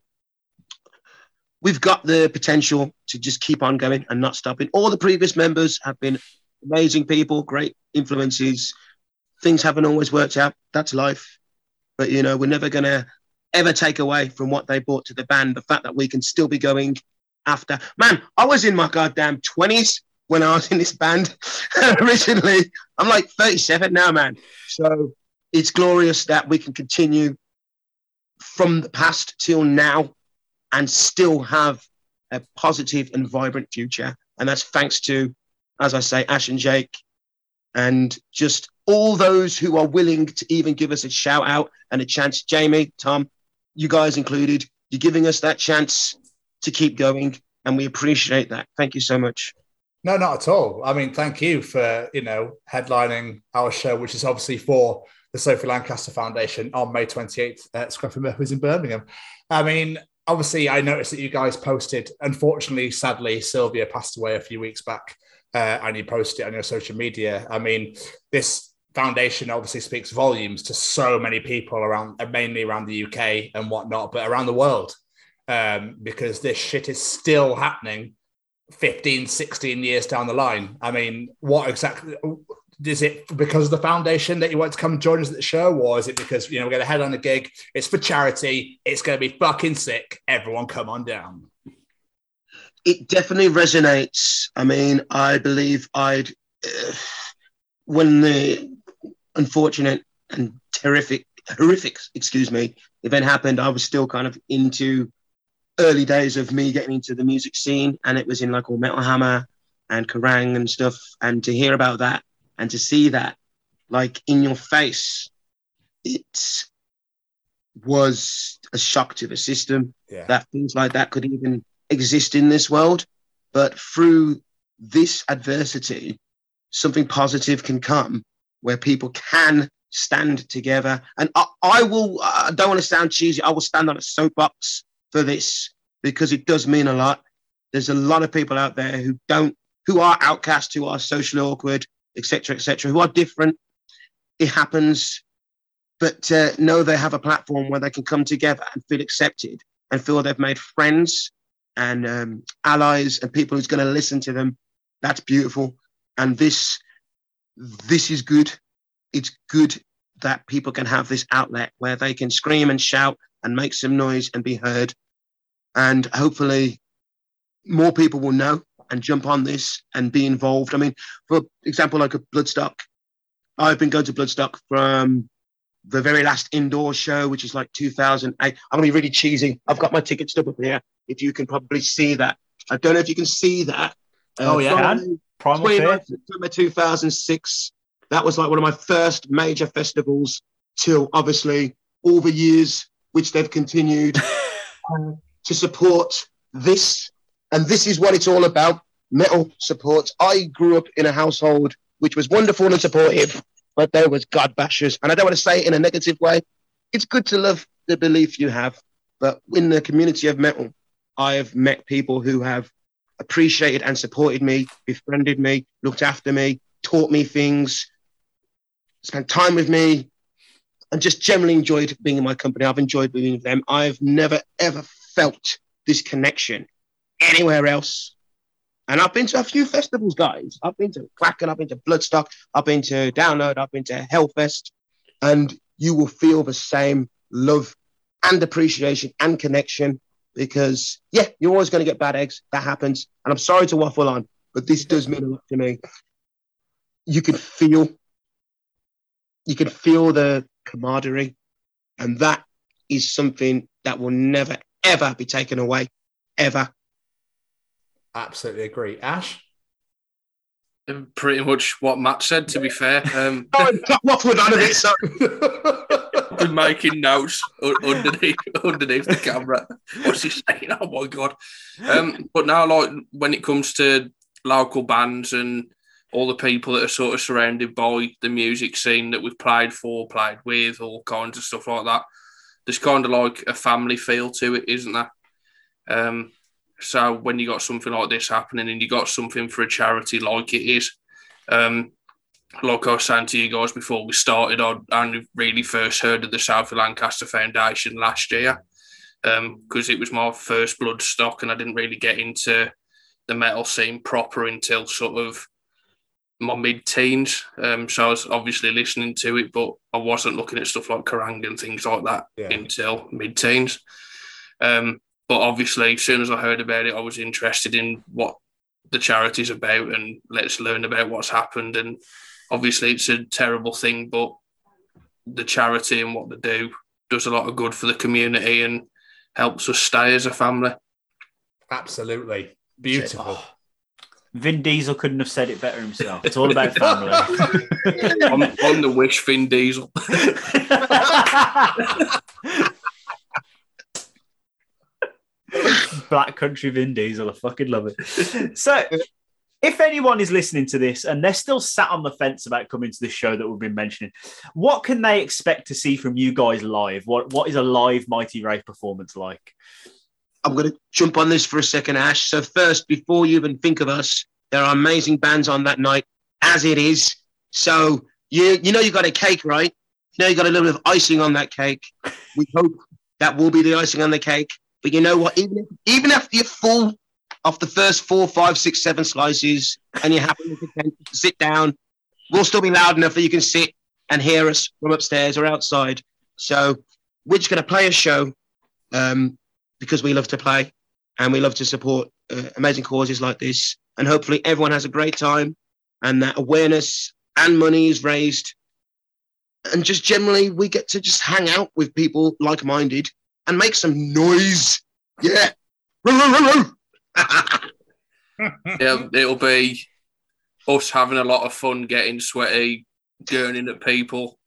we've got the potential to just keep on going and not stopping. All the previous members have been amazing people, great influences. Things haven't always worked out. That's life. But you know, we're never gonna ever take away from what they brought to the band. The fact that we can still be going after. Man, I was in my goddamn twenties when I was in this band originally. I'm like 37 now, man. So it's glorious that we can continue from the past till now and still have a positive and vibrant future. And that's thanks to, as I say, Ash and Jake, and just all those who are willing to even give us a shout out and a chance. Jamie, Tom, you guys included, you're giving us that chance to keep going, and we appreciate that. Thank you so much. No, not at all. I mean, thank you for you know headlining our show, which is obviously for the Sophie Lancaster Foundation on May 28th at Scruffy Murphy's in Birmingham. I mean, obviously, I noticed that you guys posted. Unfortunately, sadly, Sylvia passed away a few weeks back, uh, and you posted it on your social media. I mean, this foundation obviously speaks volumes to so many people around, mainly around the UK and whatnot, but around the world, um, because this shit is still happening 15, 16 years down the line. I mean, what exactly is it because of the foundation that you want to come join us at the show, or is it because you know we're going to head on a gig? It's for charity. It's going to be fucking sick. Everyone, come on down. It definitely resonates. I mean, I believe I'd uh, when the unfortunate and terrific, horrific, excuse me, event happened. I was still kind of into early days of me getting into the music scene, and it was in like all Metal Hammer and Kerrang and stuff. And to hear about that and to see that like in your face, it was a shock to the system Yeah. that things like that could even exist in this world. But through this adversity, something positive can come where people can stand together. And I, I will, I don't want to sound cheesy, I will stand on a soapbox for this because it does mean a lot. There's a lot of people out there who don't, who are outcast, who are socially awkward, etc., etc., who are different. It happens, but uh, know they have a platform where they can come together and feel accepted and feel they've made friends and um, allies and people who's going to listen to them. That's beautiful, and this this is good. It's good that people can have this outlet where they can scream and shout and make some noise and be heard. And hopefully, more people will know and jump on this and be involved. I mean, for example, like a Bloodstock, I've been going to Bloodstock from the very last indoor show, which is like 2008. I'm going to be really cheesy. I've got my ticket stub up here. If you can probably see that. I don't know if you can see that. Oh, yeah. Primal 29th September 2006. That was like one of my first major festivals till obviously all the years which they've continued uh, to support this. And this is what it's all about metal support. I grew up in a household which was wonderful and supportive, but there was God bashers. And I don't want to say it in a negative way. It's good to love the belief you have, but in the community of metal, I have met people who have appreciated and supported me, befriended me, looked after me, taught me things, spent time with me, and just generally enjoyed being in my company. I've enjoyed being with them. I've never ever felt this connection anywhere else. And I've been to a few festivals, guys. I've been to Kraken, I've been to Bloodstock, I've been to Download, I've been to Hellfest, and you will feel the same love and appreciation and connection because, yeah, you're always going to get bad eggs. That happens. And I'm sorry to waffle on, but this does mean a lot to me. You can feel, you can feel the camaraderie, and that is something that will never, ever be taken away, ever. Absolutely agree. Ash? Pretty much what Matt said, to be fair. Um, Oh, waffled on a bit, sorry. been making notes underneath underneath the camera. What's he saying? Oh my god! Um, but now, like when it comes to local bands and all the people that are sort of surrounded by the music scene that we've played for, played with, all kinds of stuff like that. There's kind of like a family feel to it, isn't there? Um, so when you got something like this happening and you got something for a charity like it is, um, like I was saying to you guys before we started, I only really first heard of the Sophie Lancaster Foundation last year. because it was my first Bloodstock, and I didn't really get into the metal scene proper until sort of my mid-teens. Um, so I was obviously listening to it, but I wasn't looking at stuff like Kerrang and things like that Yeah. until mid-teens. Um, but obviously, as soon as I heard about it, I was interested in what the charity's about and let's learn about what's happened. And obviously, it's a terrible thing, but the charity and what they do does a lot of good for the community and helps us stay as a family. Absolutely. Beautiful. Vin Diesel couldn't have said it better himself. It's all about family. I'm, I'm the wish Vin Diesel. Black Country Vin Diesel. I fucking love it. So, if anyone is listening to this and they're still sat on the fence about coming to this show that we've been mentioning, what can they expect to see from you guys live? What What is a live Mighty Wraith performance like? I'm going to jump on this for a second, Ash. So first, before you even think of us, there are amazing bands on that night, as it is. So you you know you got a cake, right? You know you got a little bit of icing on that cake. We hope that will be the icing on the cake. But you know what? Even even after you're full of the first four, five, six, seven slices, and the tent to sit down, we'll still be loud enough that you can sit and hear us from upstairs or outside. So we're just going to play a show. Um, because we love to play and we love to support uh, amazing causes like this. And hopefully, everyone has a great time and that awareness and money is raised. And just generally, we get to just hang out with people like minded and make some noise. Yeah. Yeah, it'll be us having a lot of fun, getting sweaty, gurning at people.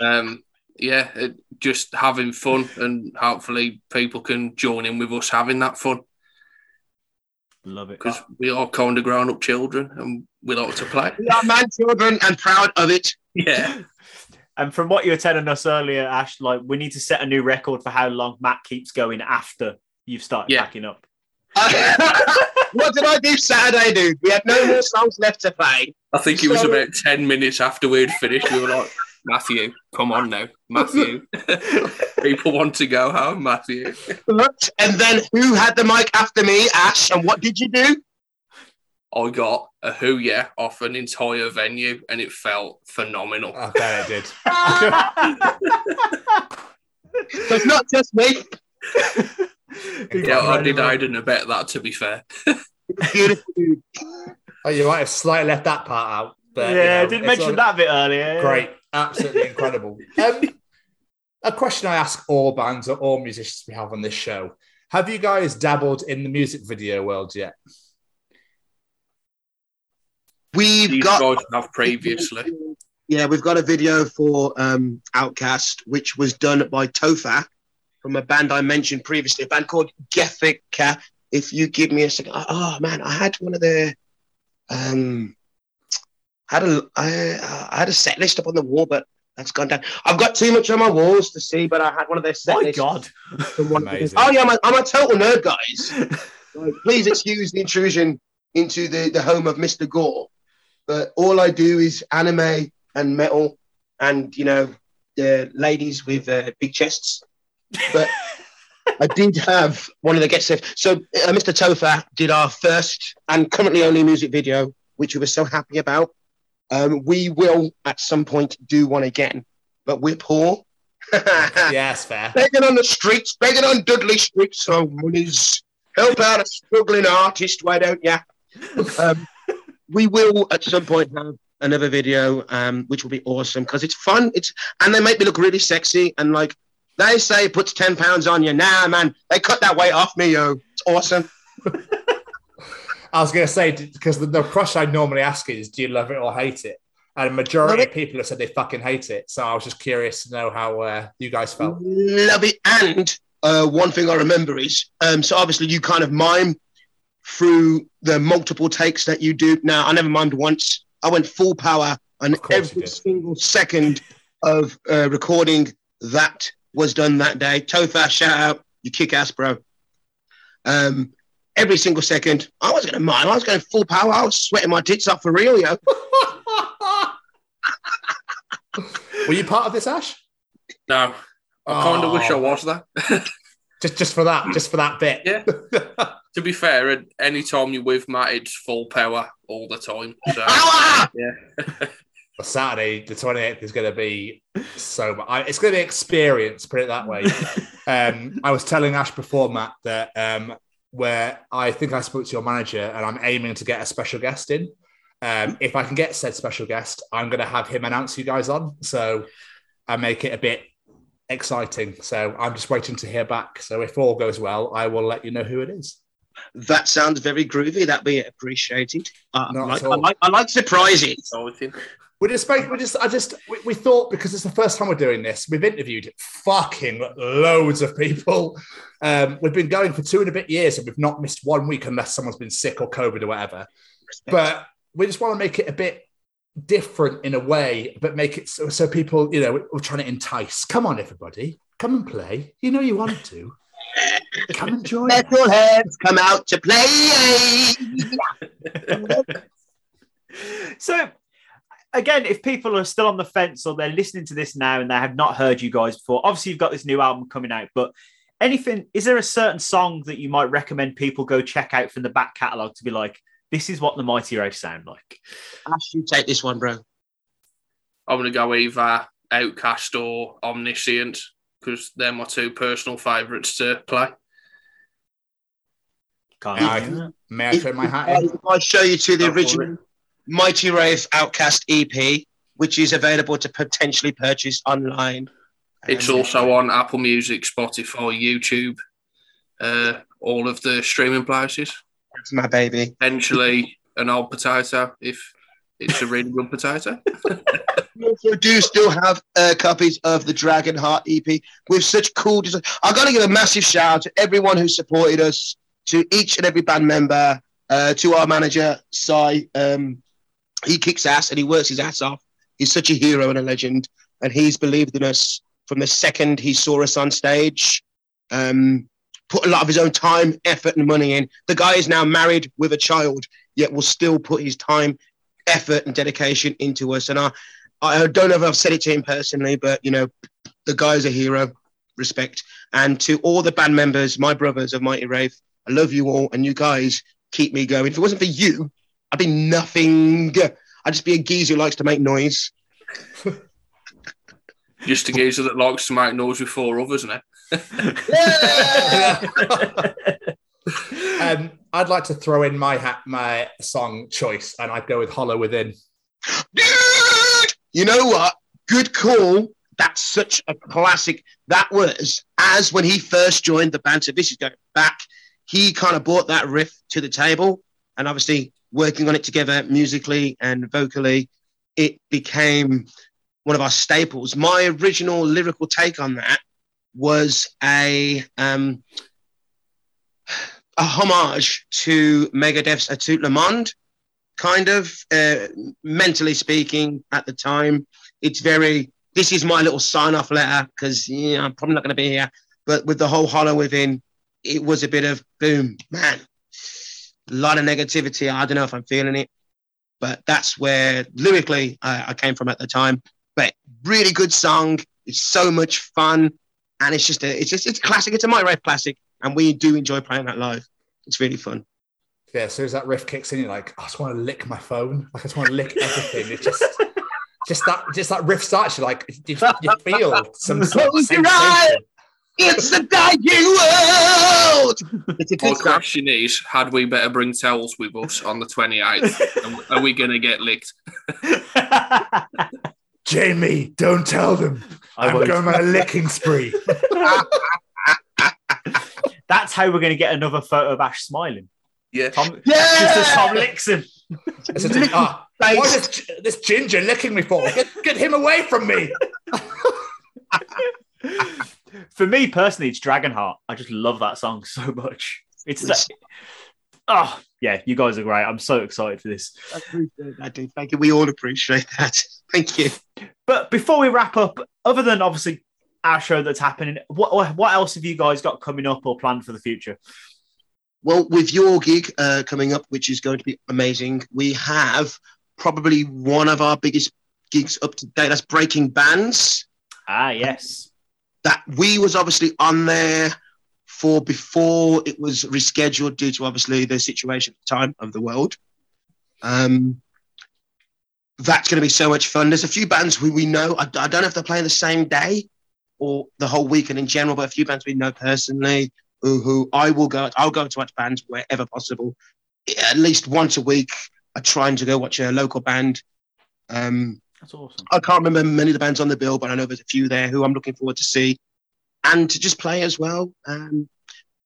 Um, yeah, it, just having fun, and hopefully people can join in with us having that fun Love it. because we are kind of grown up children and we like to play. we are man children and proud of it. Yeah. And from what you were telling us earlier, Ash, like we need to set a new record for how long Matt keeps going after you've started Yeah. packing up. what did I do Saturday, dude? We had no more songs left to play. I think it was So- about 10 minutes after we'd finished. We were like, Matthew, come on now. Matthew. people want to go home, Matthew. And then who had the mic after me, Ash? And what did you do? I got a Who Yeah off an entire venue and it felt phenomenal. I bet it did. So it's not just me. Yeah, I did I didn't bet that to be fair. Beautiful. Oh, you might have slightly left that part out. But, you yeah, know, I didn't mention all- that bit earlier. Great. Absolutely incredible. Um, a question I ask all bands or all musicians we have on this show. Have you guys dabbled in the music video world yet? We've These got guys have previously. Yeah, we've got a video for um, Outcast, which was done by Tofa from a band I mentioned previously, a band called Gethica. If you give me a second, oh man, I had one of their, um, had a I, I had a set list up on the wall, but that's gone down. I've got too much on my walls to see, but I had one of their set My lists. God. from one- Amazing. Oh yeah, I'm a, I'm a total nerd, guys. Like, please excuse the intrusion into the, the home of Mr. Gore. But all I do is anime and metal and, you know, the ladies with uh, big chests. But I did have one of the get set. So uh, Mr. Tofa did our first and currently only music video, which we were so happy about. Um, we will at some point do one again, but we're poor. yeah, it's fair. begging on the streets, begging on Dudley Street, so monies. Help out a struggling artist, why don't you? Um, we will at some point have another video, um, which will be awesome because it's fun. It's and they make me look really sexy and like they say it puts ten pounds on you. Nah, man, they cut that weight off me, yo. It's awesome. I was going to say, because the, the question I normally ask is, do you love it or hate it? And a majority Love of people have said they fucking hate it. So I was just curious to know how uh, you guys felt. Love it. And uh, one thing I remember is um, so obviously you kind of mime through the multiple takes that you do. Now, I never mimed once. I went full power on every single second of uh, recording that was done that day. Tofa, shout out. You kick ass, bro. Um, every single second. I was going to mime. I was going full power. I was sweating my tits off for real, yo. Were you part of this, Ash? No, I kind of wish I Oh. was that. Just just for that, just for that bit. Yeah. to be fair, at any time you're with Matt, it's full power all the time. So, yeah. Saturday, the 28th, is going to be so much. I- It's going to be experience, put it that way. um, I was telling Ash before, Matt, that um, where I think I spoke to your manager and I'm aiming to get a special guest in. Um, if I can get said special guest, I'm going to have him announce you guys on. So I make it a bit exciting. So I'm just waiting to hear back. So if all goes well, I will let you know who it is. That sounds very groovy. That'd be appreciated. Uh, I, like, at I, like, I like surprises. We just, spoke- we just, I just, we, we thought because it's the first time we're doing this, we've interviewed fucking loads of people. Um, we've been going for two and a bit years and we've not missed one week unless someone's been sick or COVID or whatever. But we just want to make it a bit different in a way, but make it so, so people, you know, we're, we're trying to entice. Come on, everybody, come and play. You know you want to. Come and join. Metalheads come out to play. So, again, if people are still on the fence or they're listening to this now and they have not heard you guys before, obviously you've got this new album coming out, but anything, is there a certain song that you might recommend people go check out from the back catalogue to be like, this is what the Mighty Wraith sound like? Ash, you take this one, bro. I'm going to go either Outcast or Omniscient because they're my two personal favourites to play. Can't May I, may I throw my hat I, in? I show you to the Go original Mighty Wraith Outcast EP, which is available to potentially purchase online. It's And- also on Apple Music, Spotify, YouTube, uh, all of the streaming places. That's my baby. Potentially an old potato if it's a really good potato. We also do still have uh, copies of the Dragon Heart EP with such cool design. I've got to give a massive shout out to everyone who supported us, to each and every band member, uh, to our manager, Cy. Um, he kicks ass and he works his ass off. He's such a hero and a legend, and he's believed in us from the second he saw us on stage. Um, put a lot of his own time, effort, and money in. The guy is now married with a child, yet will still put his time, effort, and dedication into us. And I, I don't know if I've said it to him personally, but you know, the guy's a hero. Respect. And to all the band members, my brothers of Mighty Wraith, I love you all, and you guys keep me going. If it wasn't for you, I'd be nothing. I'd just be a geezer who likes to make noise. Just a geezer that likes to make noise with four others, now. um, I'd like to throw in my hat, my song choice, and I'd go with Hollow Within. Dude, you know what? Good call. That's such a classic. That was as when he first joined the band. So this is going back. He kind of brought that riff to the table, and obviously working on it together musically and vocally, it became one of our staples. My original lyrical take on that was a um, a homage to Megadeth's A Tout Le Monde kind of uh, mentally speaking at the time it's very this is my little sign off letter because yeah, i'm probably not going to be here but with the whole hollow within it was a bit of boom man a lot of negativity i don't know if i'm feeling it but that's where lyrically I, I came from at the time but really good song it's so much fun and it's just a it's just it's a classic it's a Mighty Wraith classic and we do enjoy playing that live it's really fun Yeah, as soon as that riff kicks in, you're like, I just want to lick my phone. Like I just want to lick everything. It's just, just that, just that riff starts. You're like, you, you feel some sort of Close your sensation. It's a dying world it's a My good song question is, had we better bring towels with us on the 28th? Are- Are we going to get licked? Jamie, don't tell them. I I'm going on a licking spree. That's how we're going to get another photo of Ash smiling. Yeah. Tom, Yeah! Just as Tom licks him. It's just, ah, what is this, this ginger licking me for? Get, get him away from me. For me personally, it's Dragonheart. I just love that song so much. It's like, oh yeah, you guys are great. I'm so excited for this. I appreciate that, dude. Thank you. We all appreciate that. Thank you. But before we wrap up, other than obviously our show that's happening, what what else have you guys got coming up or planned for the future? Well, with your gig uh, coming up, which is going to be amazing, we have probably one of our biggest gigs up to date. That's Breaking Bands. Ah, yes. That we was obviously on there for before it was rescheduled due to obviously the situation at the time of the world. Um, that's going to be so much fun. There's a few bands who we know. I, I don't know if they're playing the same day or the whole weekend in general, but a few bands we know personally who, who I will go. I'll go to watch bands wherever possible. At least once a week, I'm trying to go watch a local band. Um, That's awesome. I can't remember many of the bands on the bill, but I know there's a few there who I'm looking forward to see and to just play as well. Um,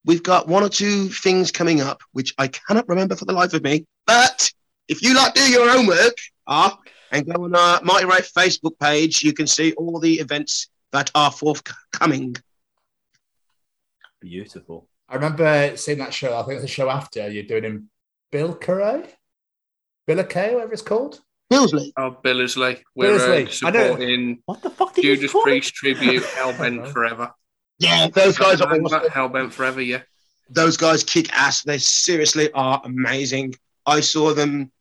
we've got one or two things coming up, which I cannot remember for the life of me. But if you like do your homework, ah, and go on our Mighty Wraith Facebook page, you can see all the events that are forthcoming. Beautiful. I remember seeing that show. I think it's the show after you're doing in Bilkerray, Billerkay, whatever it's called. Billsley. Oh, Billersley. We're Billersley. uh, I know. supporting What the fuck did you Judas call it? Priest tribute Hellbent Forever. Yeah, those guys are Remember awesome. Hellbent Forever, yeah. Those guys kick ass. They seriously are amazing. I saw them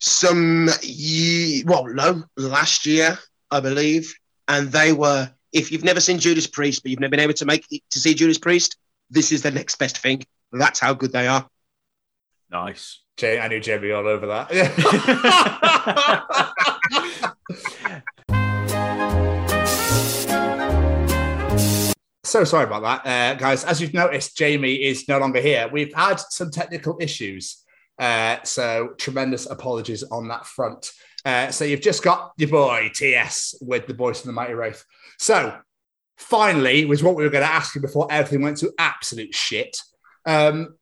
some ye well, no, last year, I believe, and they were. If you've never seen Judas Priest, but you've never been able to make to see Judas Priest, this is the next best thing. That's how good they are. Nice. Jay, I knew Jamie all over that. so sorry about that, uh, guys. As you've noticed, Jamie is no longer here. We've had some technical issues, uh, so tremendous apologies on that front. Uh, so you've just got your boy TS with the voice of the Mighty Wraith. So finally, was what we were going to ask you before everything went to absolute shit. Um,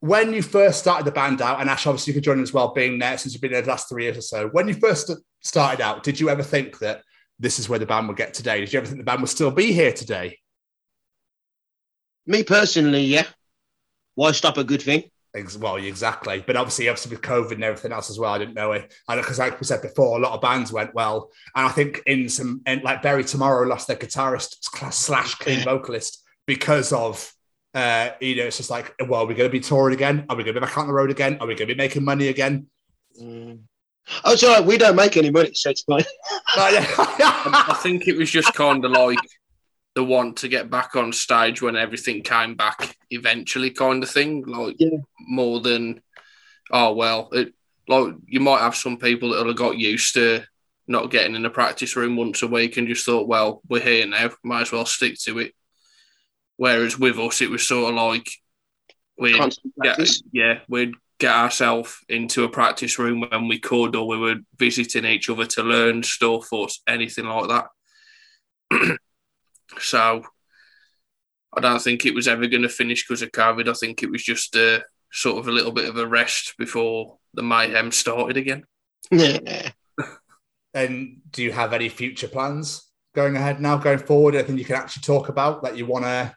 when you first started the band out, and Ash, obviously, you could join as well, being there since you've been there the last three years or so. When you first started out, did you ever think that this is where the band would get today? Did you ever think the band would still be here today? Me personally, yeah. Why stop a good thing? Well, exactly. But obviously, obviously with COVID and everything else as well, I didn't know it. And because, like we said before, a lot of bands went well. And I think in some, and like Bury Tomorrow lost their guitarist slash clean vocalist because of, uh, you know, it's just like, well, are we going to be touring again? Are we going to be back on the road again? Are we going to be making money again? Oh, it's all right. We don't make any money, so it's fine. I think it was just kind of like the want to get back on stage when everything came back eventually, kind of thing. Like more than, oh well, it like you might have some people that have got used to not getting in the practice room once a week and just thought, well, we're here now, might as well stick to it. Whereas with us, it was sort of like we'd get, yeah, we'd get ourselves into a practice room when we could, or we were visiting each other to learn stuff or anything like that. so I don't think it was ever going to finish because of COVID. I think it was just a sort of a little bit of a rest before the mayhem started again. Yeah. And do you have any future plans going ahead now, going forward? Anything you can actually talk about that you want to,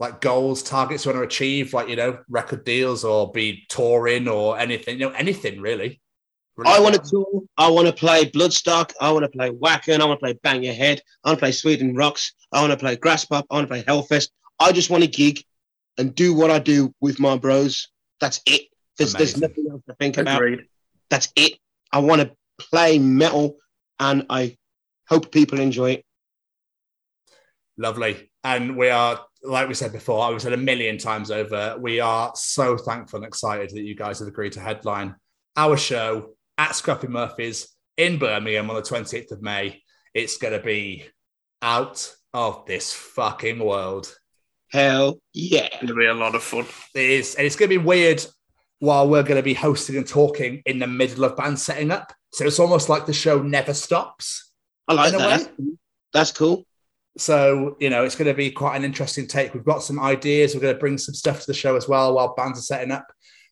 like goals, targets you want to achieve, like, you know, record deals or be touring or anything, you know, anything really? I want to tour. I want to play Bloodstock. I want to play Wacken. I want to play Bang Your Head. I want to play Sweden Rocks. I want to play Graspop. I want to play Hellfest. I just want to gig and do what I do with my bros. That's it. There's, there's nothing else to think about. Agreed. That's it. I want to play metal and I hope people enjoy it. Lovely. And we are, like we said before, I was said a million times over. We are so thankful and excited that you guys have agreed to headline our show at Scruffy Murphy's in Birmingham on the 28th of May. It's going to be out of this fucking world. Hell yeah. It's going to be a lot of fun. It is. And it's going to be weird while we're going to be hosting and talking in the middle of band setting up. So it's almost like the show never stops. I like that. way. That's cool. So, you know, it's going to be quite an interesting take. We've got some ideas. We're going to bring some stuff to the show as well while bands are setting up.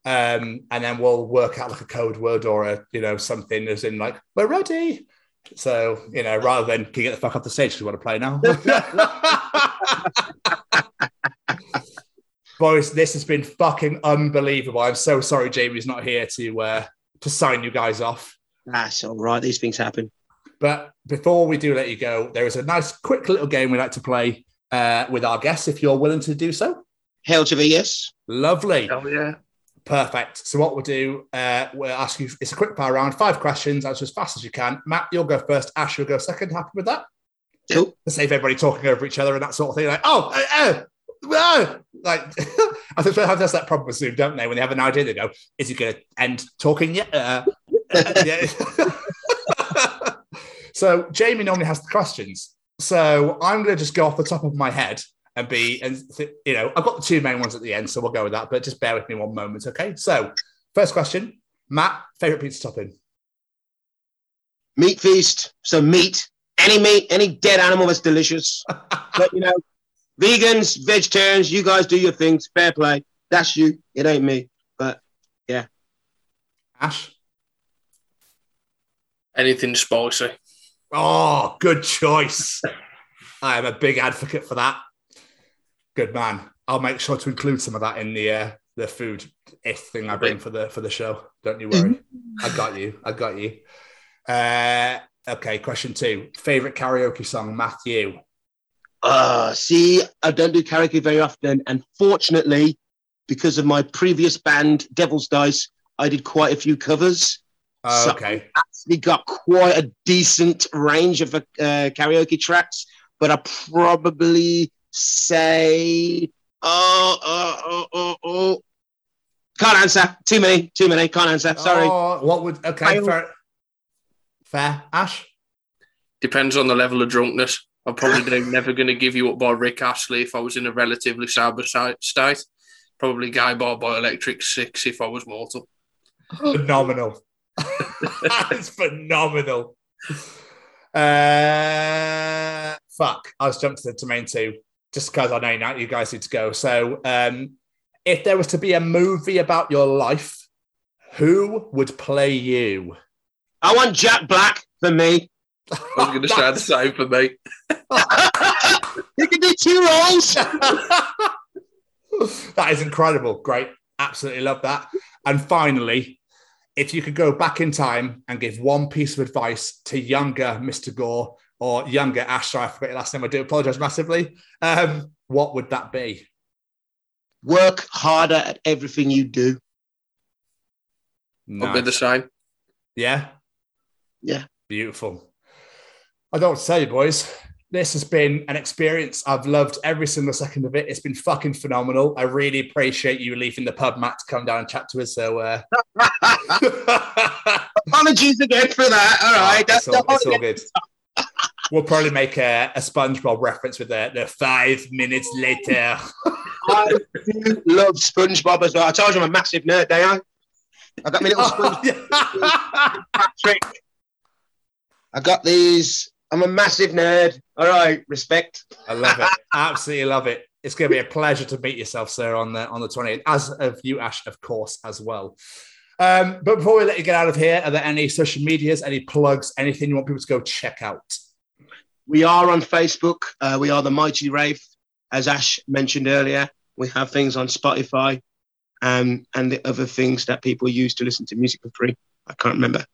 Um, and then we'll work out like a code word or a, you know, something as in like, we're ready. So, you know, rather than can you get the fuck off the stage because we want to play now. Boys, this has been fucking unbelievable. I'm so sorry Jamie's not here to uh, to sign you guys off. That's all right. These things happen. But before we do let you go, there is a nice, quick little game we like to play uh, with our guests if you're willing to do so. Hell to the yes. Lovely. Oh, yeah. Perfect. So what we'll do, uh, we'll ask you, it's a quick fire round, five questions, answer as fast as you can. Matt, you'll go first. Ash, you'll go second. Happy with that? Cool. To save everybody talking over each other and that sort of thing. Like, oh, uh, uh, no! Like, I think they have that's that problem with Zoom, don't they? When they have an idea, they go, "Is he going to end talking yet?" Uh, uh, yeah. so Jamie normally has the questions. So I'm going to just go off the top of my head and be, and th- you know, I've got the two main ones at the end, so we'll go with that. But just bear with me one moment, okay? So, first question, Matt, favorite pizza topping? Meat feast. So meat, any meat, any dead animal that's delicious. but you know, vegans, vegetarians, you guys do your things. Fair play. That's you. It ain't me. But yeah. Ash. Anything spicy. Oh, good choice. I am a big advocate for that. Good man. I'll make sure to include some of that in the uh, the food if thing I bring for the for the show. Don't you worry. I got you. I got you. Uh, okay, question two. Favorite karaoke song, Matthew. Uh, see, I don't do karaoke very often. And fortunately, because of my previous band, Devil's Dice, I did quite a few covers. Oh, So okay. I actually got quite a decent range of uh, karaoke tracks, but I probably say, oh, oh, oh, oh, oh. Can't answer. Too many. Too many. Can't answer. Sorry. Oh, what would okay, Fail. fair. Fair. Ash? Depends on the level of drunkenness. I'm probably never going to give you up by Rick Astley if I was in a relatively sober state. Probably Gay Bar by Electric Six if I was mortal. phenomenal. That's phenomenal. Uh, fuck. I was jumped to the main two just because I know now you guys need to go. So, um, if there was to be a movie about your life, who would play you? I want Jack Black for me. I'm going to say the same for me. You can do two roles. that is incredible. Great. Absolutely love that. And finally, if you could go back in time and give one piece of advice to younger Mr. Gore or younger Ash, sorry, I forgot your last name. I do apologize massively. Um, what would that be? Work harder at everything you do. I'll be the same. Yeah. Yeah. Beautiful. I don't say, boys. This has been an experience. I've loved every single second of it. It's been fucking phenomenal. I really appreciate you leaving the pub, Matt, to come down and chat to us. So, uh, Apologies again for that. All right. it's, That's all, it's all good. We'll probably make a, a SpongeBob reference with the, the five minutes later. I do love SpongeBob as well. I told you I'm a massive nerd, don't I? I got my little SpongeBob Patrick. I got these. I'm a massive nerd. All right, respect. I love it. Absolutely love it. It's going to be a pleasure to meet yourself, sir, on the on the 28th, as of you, Ash, of course, as well. Um, but before we let you get out of here, are there any social medias, any plugs, anything you want people to go check out? We are on Facebook. Uh, we are the Mighty Wraith, as Ash mentioned earlier. We have things on Spotify um, and the other things that people use to listen to music for free. I can't remember.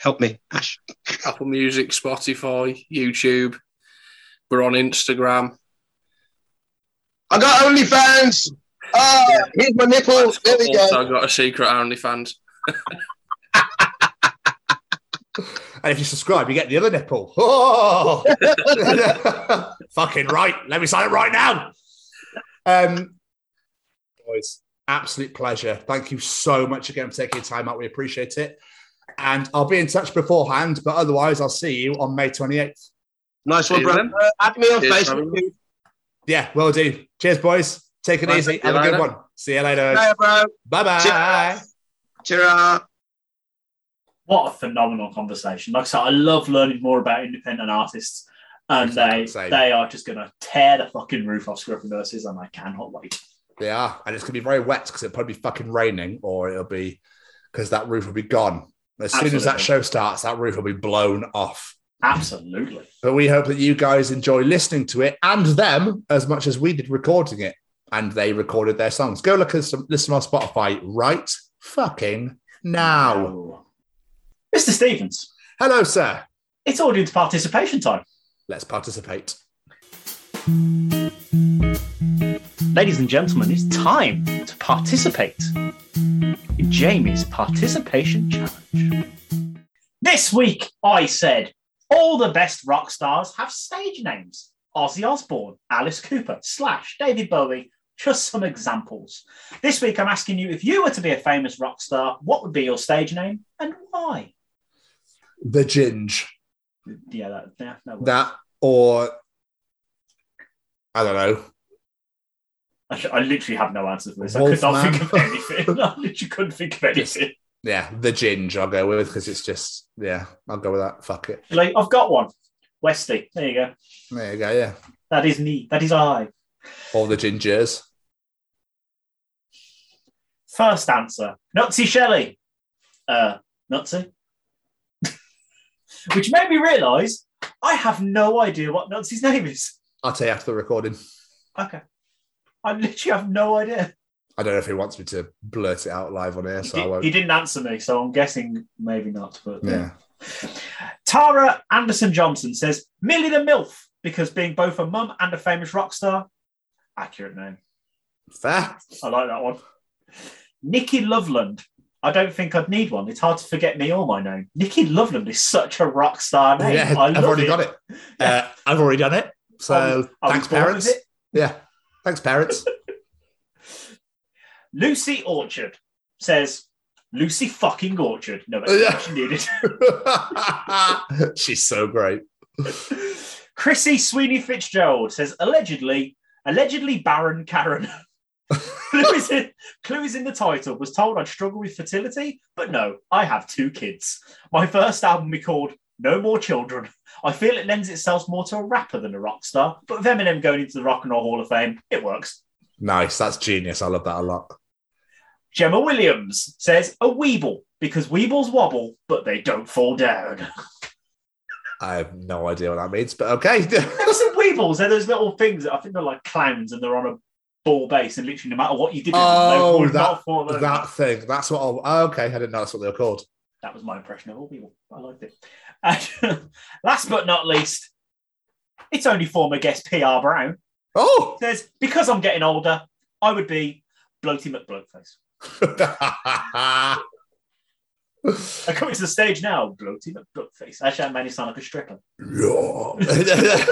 Help me, Ash. Apple Music, Spotify, YouTube. We're on Instagram. I got OnlyFans. Oh, here's my nipple. There we Also, go. I've got a secret OnlyFans. And if you subscribe, you get the other nipple. Oh, fucking right. Let me sign it right now. Um, boys, absolute pleasure. Thank you so much again for taking your time out. We appreciate it. And I'll be in touch beforehand, but otherwise, I'll see you on May 28th. Nice one, See bro. Uh, add me on Cheers, Facebook. man. Yeah, will do. Cheers, boys. Take it Right, easy. Have a good later. one. See you later. Bye, bro. Bye bye. Ta-ra. What a phenomenal conversation. Like I said, I love learning more about independent artists. And they they are just going to tear the fucking roof off Scruffy Verses, and I cannot wait. They are. And it's going to be very wet because it'll probably be fucking raining or it'll be because that roof will be gone. As soon as that show starts, that roof will be blown off. Absolutely. But we hope that you guys enjoy listening to it and them as much as we did recording it. And they recorded their songs. Go look at some listen on Spotify right fucking now. Mr. Stevens, Hello, sir. it's audience participation time. Let's participate. Ladies and gentlemen, it's time to participate in Jamie's participation challenge. This week, I said all the best rock stars have stage names. Ozzy Osbourne, Alice Cooper, Slash, David Bowie, just some examples. This week I'm asking you if you were to be a famous rock star, what would be your stage name and why? The Ginge. Yeah, that, yeah, that. That or I don't know. I, I literally have no answer for this. I could not Wolfman. think of anything. I literally couldn't think of anything. Yeah, the Ginge I'll go with because it's just yeah, I'll go with that. Fuck it. Like, I've got one. Westy. There you go. There you go, yeah. That is me. That is I. All the gingers. First answer. Nutsy Shelley. Uh, Nutsy. Which made me realise I have no idea what Nutsy's name is. I'll tell you after the recording. Okay. I literally have no idea. I don't know if he wants me to blurt it out live on air, so I He, won't. he didn't answer me, so I'm guessing maybe not. But Yeah. Tara Anderson Johnson says Millie the MILF because being both a mum and a famous rock star. Accurate name. Fair. I like that one. Nikki Loveland. I don't think I'd need one. It's hard to forget me or my name. Nikki Loveland is such a rock star name. Yeah, I I've already it. got it. Uh, I've already done it. So I was- I thanks, parents. it. Yeah, thanks, parents. Lucy Orchard says Lucy fucking Orchard. No explanation needed. She's so great. Chrissy Sweeney Fitzgerald says allegedly, allegedly Baron Karen. clue, is in, clue is in the title. Was told I'd struggle with fertility, but no, I have two kids. My first album we called No More Children. I feel it lends itself more to a rapper than a rock star, but with Eminem going into the Rock and Roll Hall of Fame, it works. Nice. That's genius. I love that a lot. Gemma Williams says a Weeble because Weebles wobble, but they don't fall down. I have no idea what that means, but okay. Ever some Weebles? They're those little things that I think they're like clowns and they're on a ball base, and literally no matter what you did, oh, that, not fall over. that thing. That's what. I'll, oh, okay, I didn't know that's what they were called. That was my impression of all people. I liked it. And last but not least, it's only former guest PR Brown. Oh, says because I'm getting older, I would be Bloaty McBloatface. I'm coming to the stage now, Bloaty McBloatface. Actually, I made it sound like a stripper. Yeah.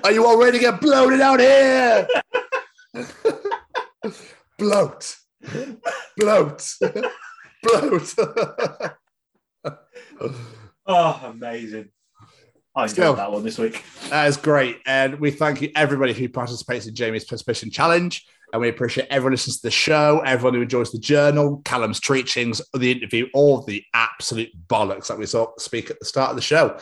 Are you all ready to get bloated out here? bloat, bloat, Oh, amazing. I enjoyed Still. that one this week. That is great. And we thank you, everybody who participates in Jamie's Perspiration Challenge. And we appreciate everyone who listens to the show, everyone who enjoys the journal, Callum's Treachings, the interview, all the absolute bollocks that we saw speak at the start of the show.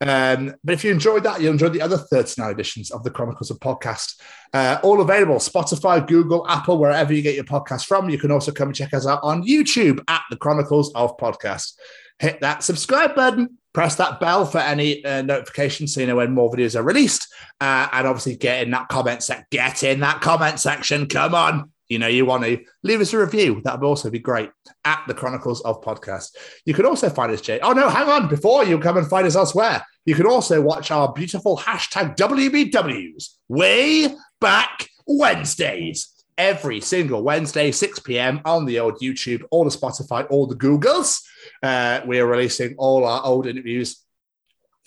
Um, but if you enjoyed that, you'll enjoy the other 39 editions of the Chronicles of Podcast. Uh, all available Spotify, Google, Apple, wherever you get your podcast from. You can also come and check us out on YouTube at the Chronicles of Podcast. Hit that subscribe button, press that bell for any uh, notifications so you know when more videos are released. Uh, and obviously get in that comment section. Get in that comment section. Come on. You know you want to leave us a review. That would also be great at the Chronicles of Podcast. You can also find us, Jay. Oh no, hang on! Before you come and find us elsewhere, you can also watch our beautiful hashtag WBWs way back Wednesdays. Every single Wednesday, 6 p.m. on the old YouTube, all the Spotify, all the Googles. Uh, we are releasing all our old interviews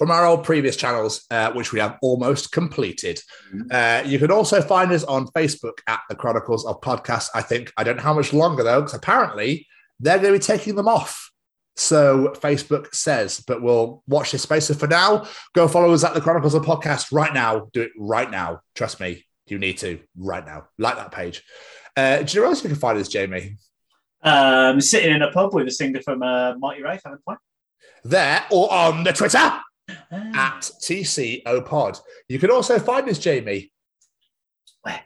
from our old previous channels, uh, which we have almost completed. Uh, you can also find us on Facebook at the Chronicles of Podcast. I think I don't know how much longer though, because apparently they're going to be taking them off. So Facebook says, but we'll watch this space. So for now, go follow us at the Chronicles of Podcast right now. Do it right now. Trust me, you need to right now. Like that page. Uh, do you know where else you can find us, Jamie? Um, sitting in a pub with a singer from uh, Mighty having fun. there or on the Twitter at TCO Pod. You can also find us, Jamie. Where?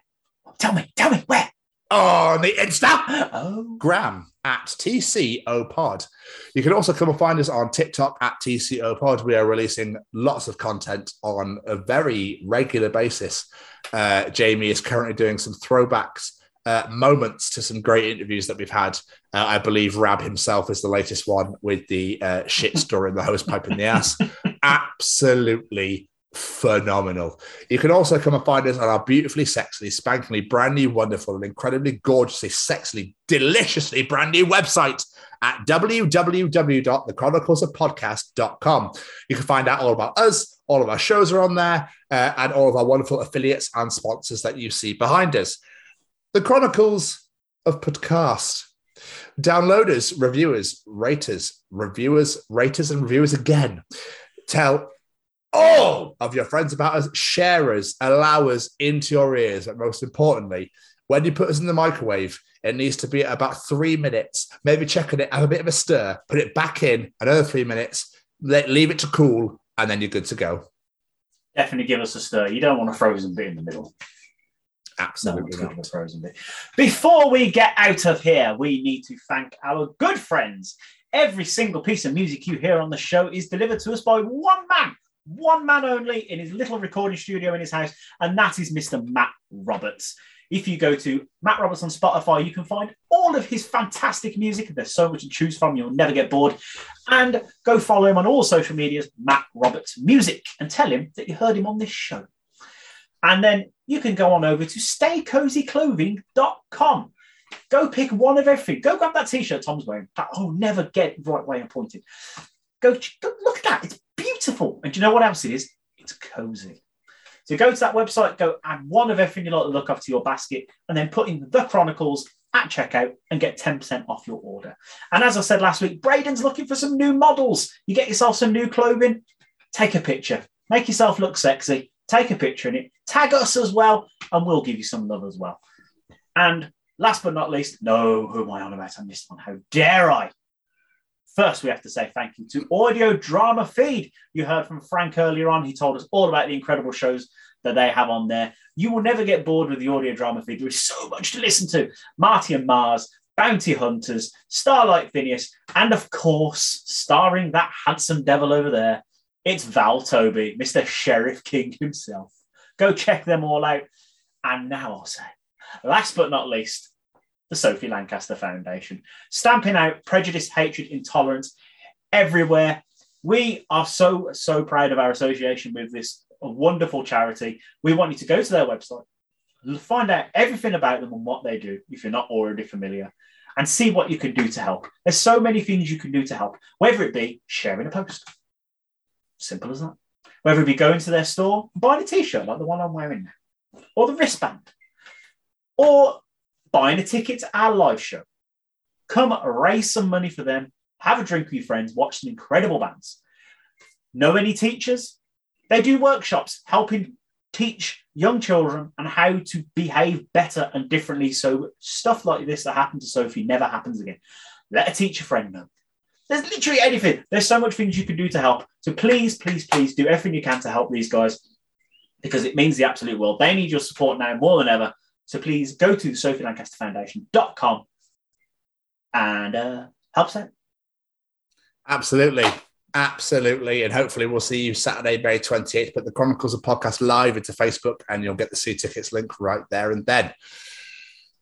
Tell me, tell me, where? On the Insta. Oh. Gram at TCO Pod. You can also come and find us on TikTok at TCO Pod. We are releasing lots of content on a very regular basis. Uh, Jamie is currently doing some throwbacks. Uh, moments to some great interviews that we've had. Uh, I believe Rab himself is the latest one with the uh, shit store in the hose pipe in the ass. Absolutely phenomenal. You can also come and find us on our beautifully, sexily, spankingly, brand new, wonderful, and incredibly gorgeously, sexily, deliciously brand new website at www.thechroniclesofpodcast.com. You can find out all about us, All of our shows are on there, uh, and all of our wonderful affiliates and sponsors that you see behind us. The Chronicles of Podcast. Downloaders, reviewers, raters, reviewers, raters, and reviewers again. Tell all of your friends about us, share us, allow us into your ears. But most importantly, when you put us in the microwave, it needs to be about three minutes. Maybe check on it, have a bit of a stir, put it back in another three minutes, let, leave it to cool, and then you're good to go. Definitely give us a stir. You don't want a frozen bit in the middle. Absolutely No, not. frozen bit. Before we get out of here, we need to thank our good friends. Every single piece of music you hear on the show is delivered to us by one man, one man only in his little recording studio in his house, and that is Mr. Matt Roberts. If you go to Matt Roberts on Spotify, you can find all of his fantastic music. There's so much to choose from, you'll never get bored. And go follow him on all social medias, Matt Roberts Music, and tell him that you heard him on this show. And then you can go on over to staycozyclothing.com. Go pick one of everything. Go grab that t-shirt Tom's wearing. That- Oh, never get right way appointed. Go, go look at that. It's beautiful. And do you know what else it is? It's cozy. So go to that website, go add one of everything you like to look to your basket, and then put in the Chronicles at checkout and get 10% off your order. And as I said last week, Braden's looking for some new models. You get yourself some new clothing, take a picture, make yourself look sexy, take a picture in it, tag us as well, and we'll give you some love as well. And last but not least, no, who am I on about? I missed one. How dare I? First, we have to say thank you to Audio Drama Feed. You heard from Frank earlier on. He told us all about the incredible shows that they have on there. You will never get bored with the Audio Drama Feed. There is so much to listen to. Marty and Mars, Bounty Hunters, Starlight Phineas, and of course, starring that handsome devil over there, it's Val Toby, Mr. Sheriff King himself. Go check them all out. And now I'll say, last but not least, the Sophie Lancaster Foundation, stamping out prejudice, hatred, intolerance everywhere. We are so, so proud of our association with this wonderful charity. We want you to go to their website, find out everything about them and what they do if you're not already familiar, and see what you can do to help. There's so many things you can do to help, whether it be sharing a post, simple as that, whether it be going to their store, buying a t shirt like the one I'm wearing now, or the wristband, or buying a ticket to our live show. Come raise some money for them, have a drink with your friends, watch some incredible bands. Know any teachers? They do workshops helping teach young children and how to behave better and differently so stuff like this that happened to Sophie never happens again. Let a teacher friend know. There's literally anything. There's so much things you can do to help. So please, please, please do everything you can to help these guys because it means the absolute world. They need your support now more than ever. So please go to sophielancasterfoundation.com and uh, help us out. Absolutely. Absolutely. And hopefully we'll see you Saturday, May 28th. Put the Chronicles of Podcast live into Facebook and you'll get the See Tickets link right there and then.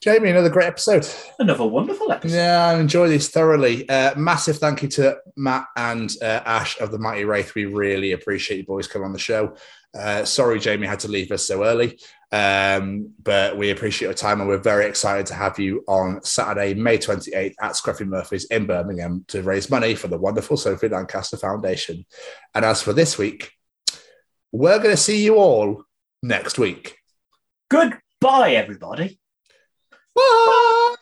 Jamie, another great episode. Another wonderful episode. Yeah, I enjoy this thoroughly. Uh, massive thank you to Matt and uh, Ash of the Mighty Wraith. We really appreciate you boys coming on the show. Uh, sorry, Jamie had to leave us so early, um, but we appreciate your time and we're very excited to have you on Saturday, May 28th at Scruffy Murphy's in Birmingham to raise money for the wonderful Sophie Lancaster Foundation. And as for this week, we're going to see you all next week. Goodbye, everybody. Bye.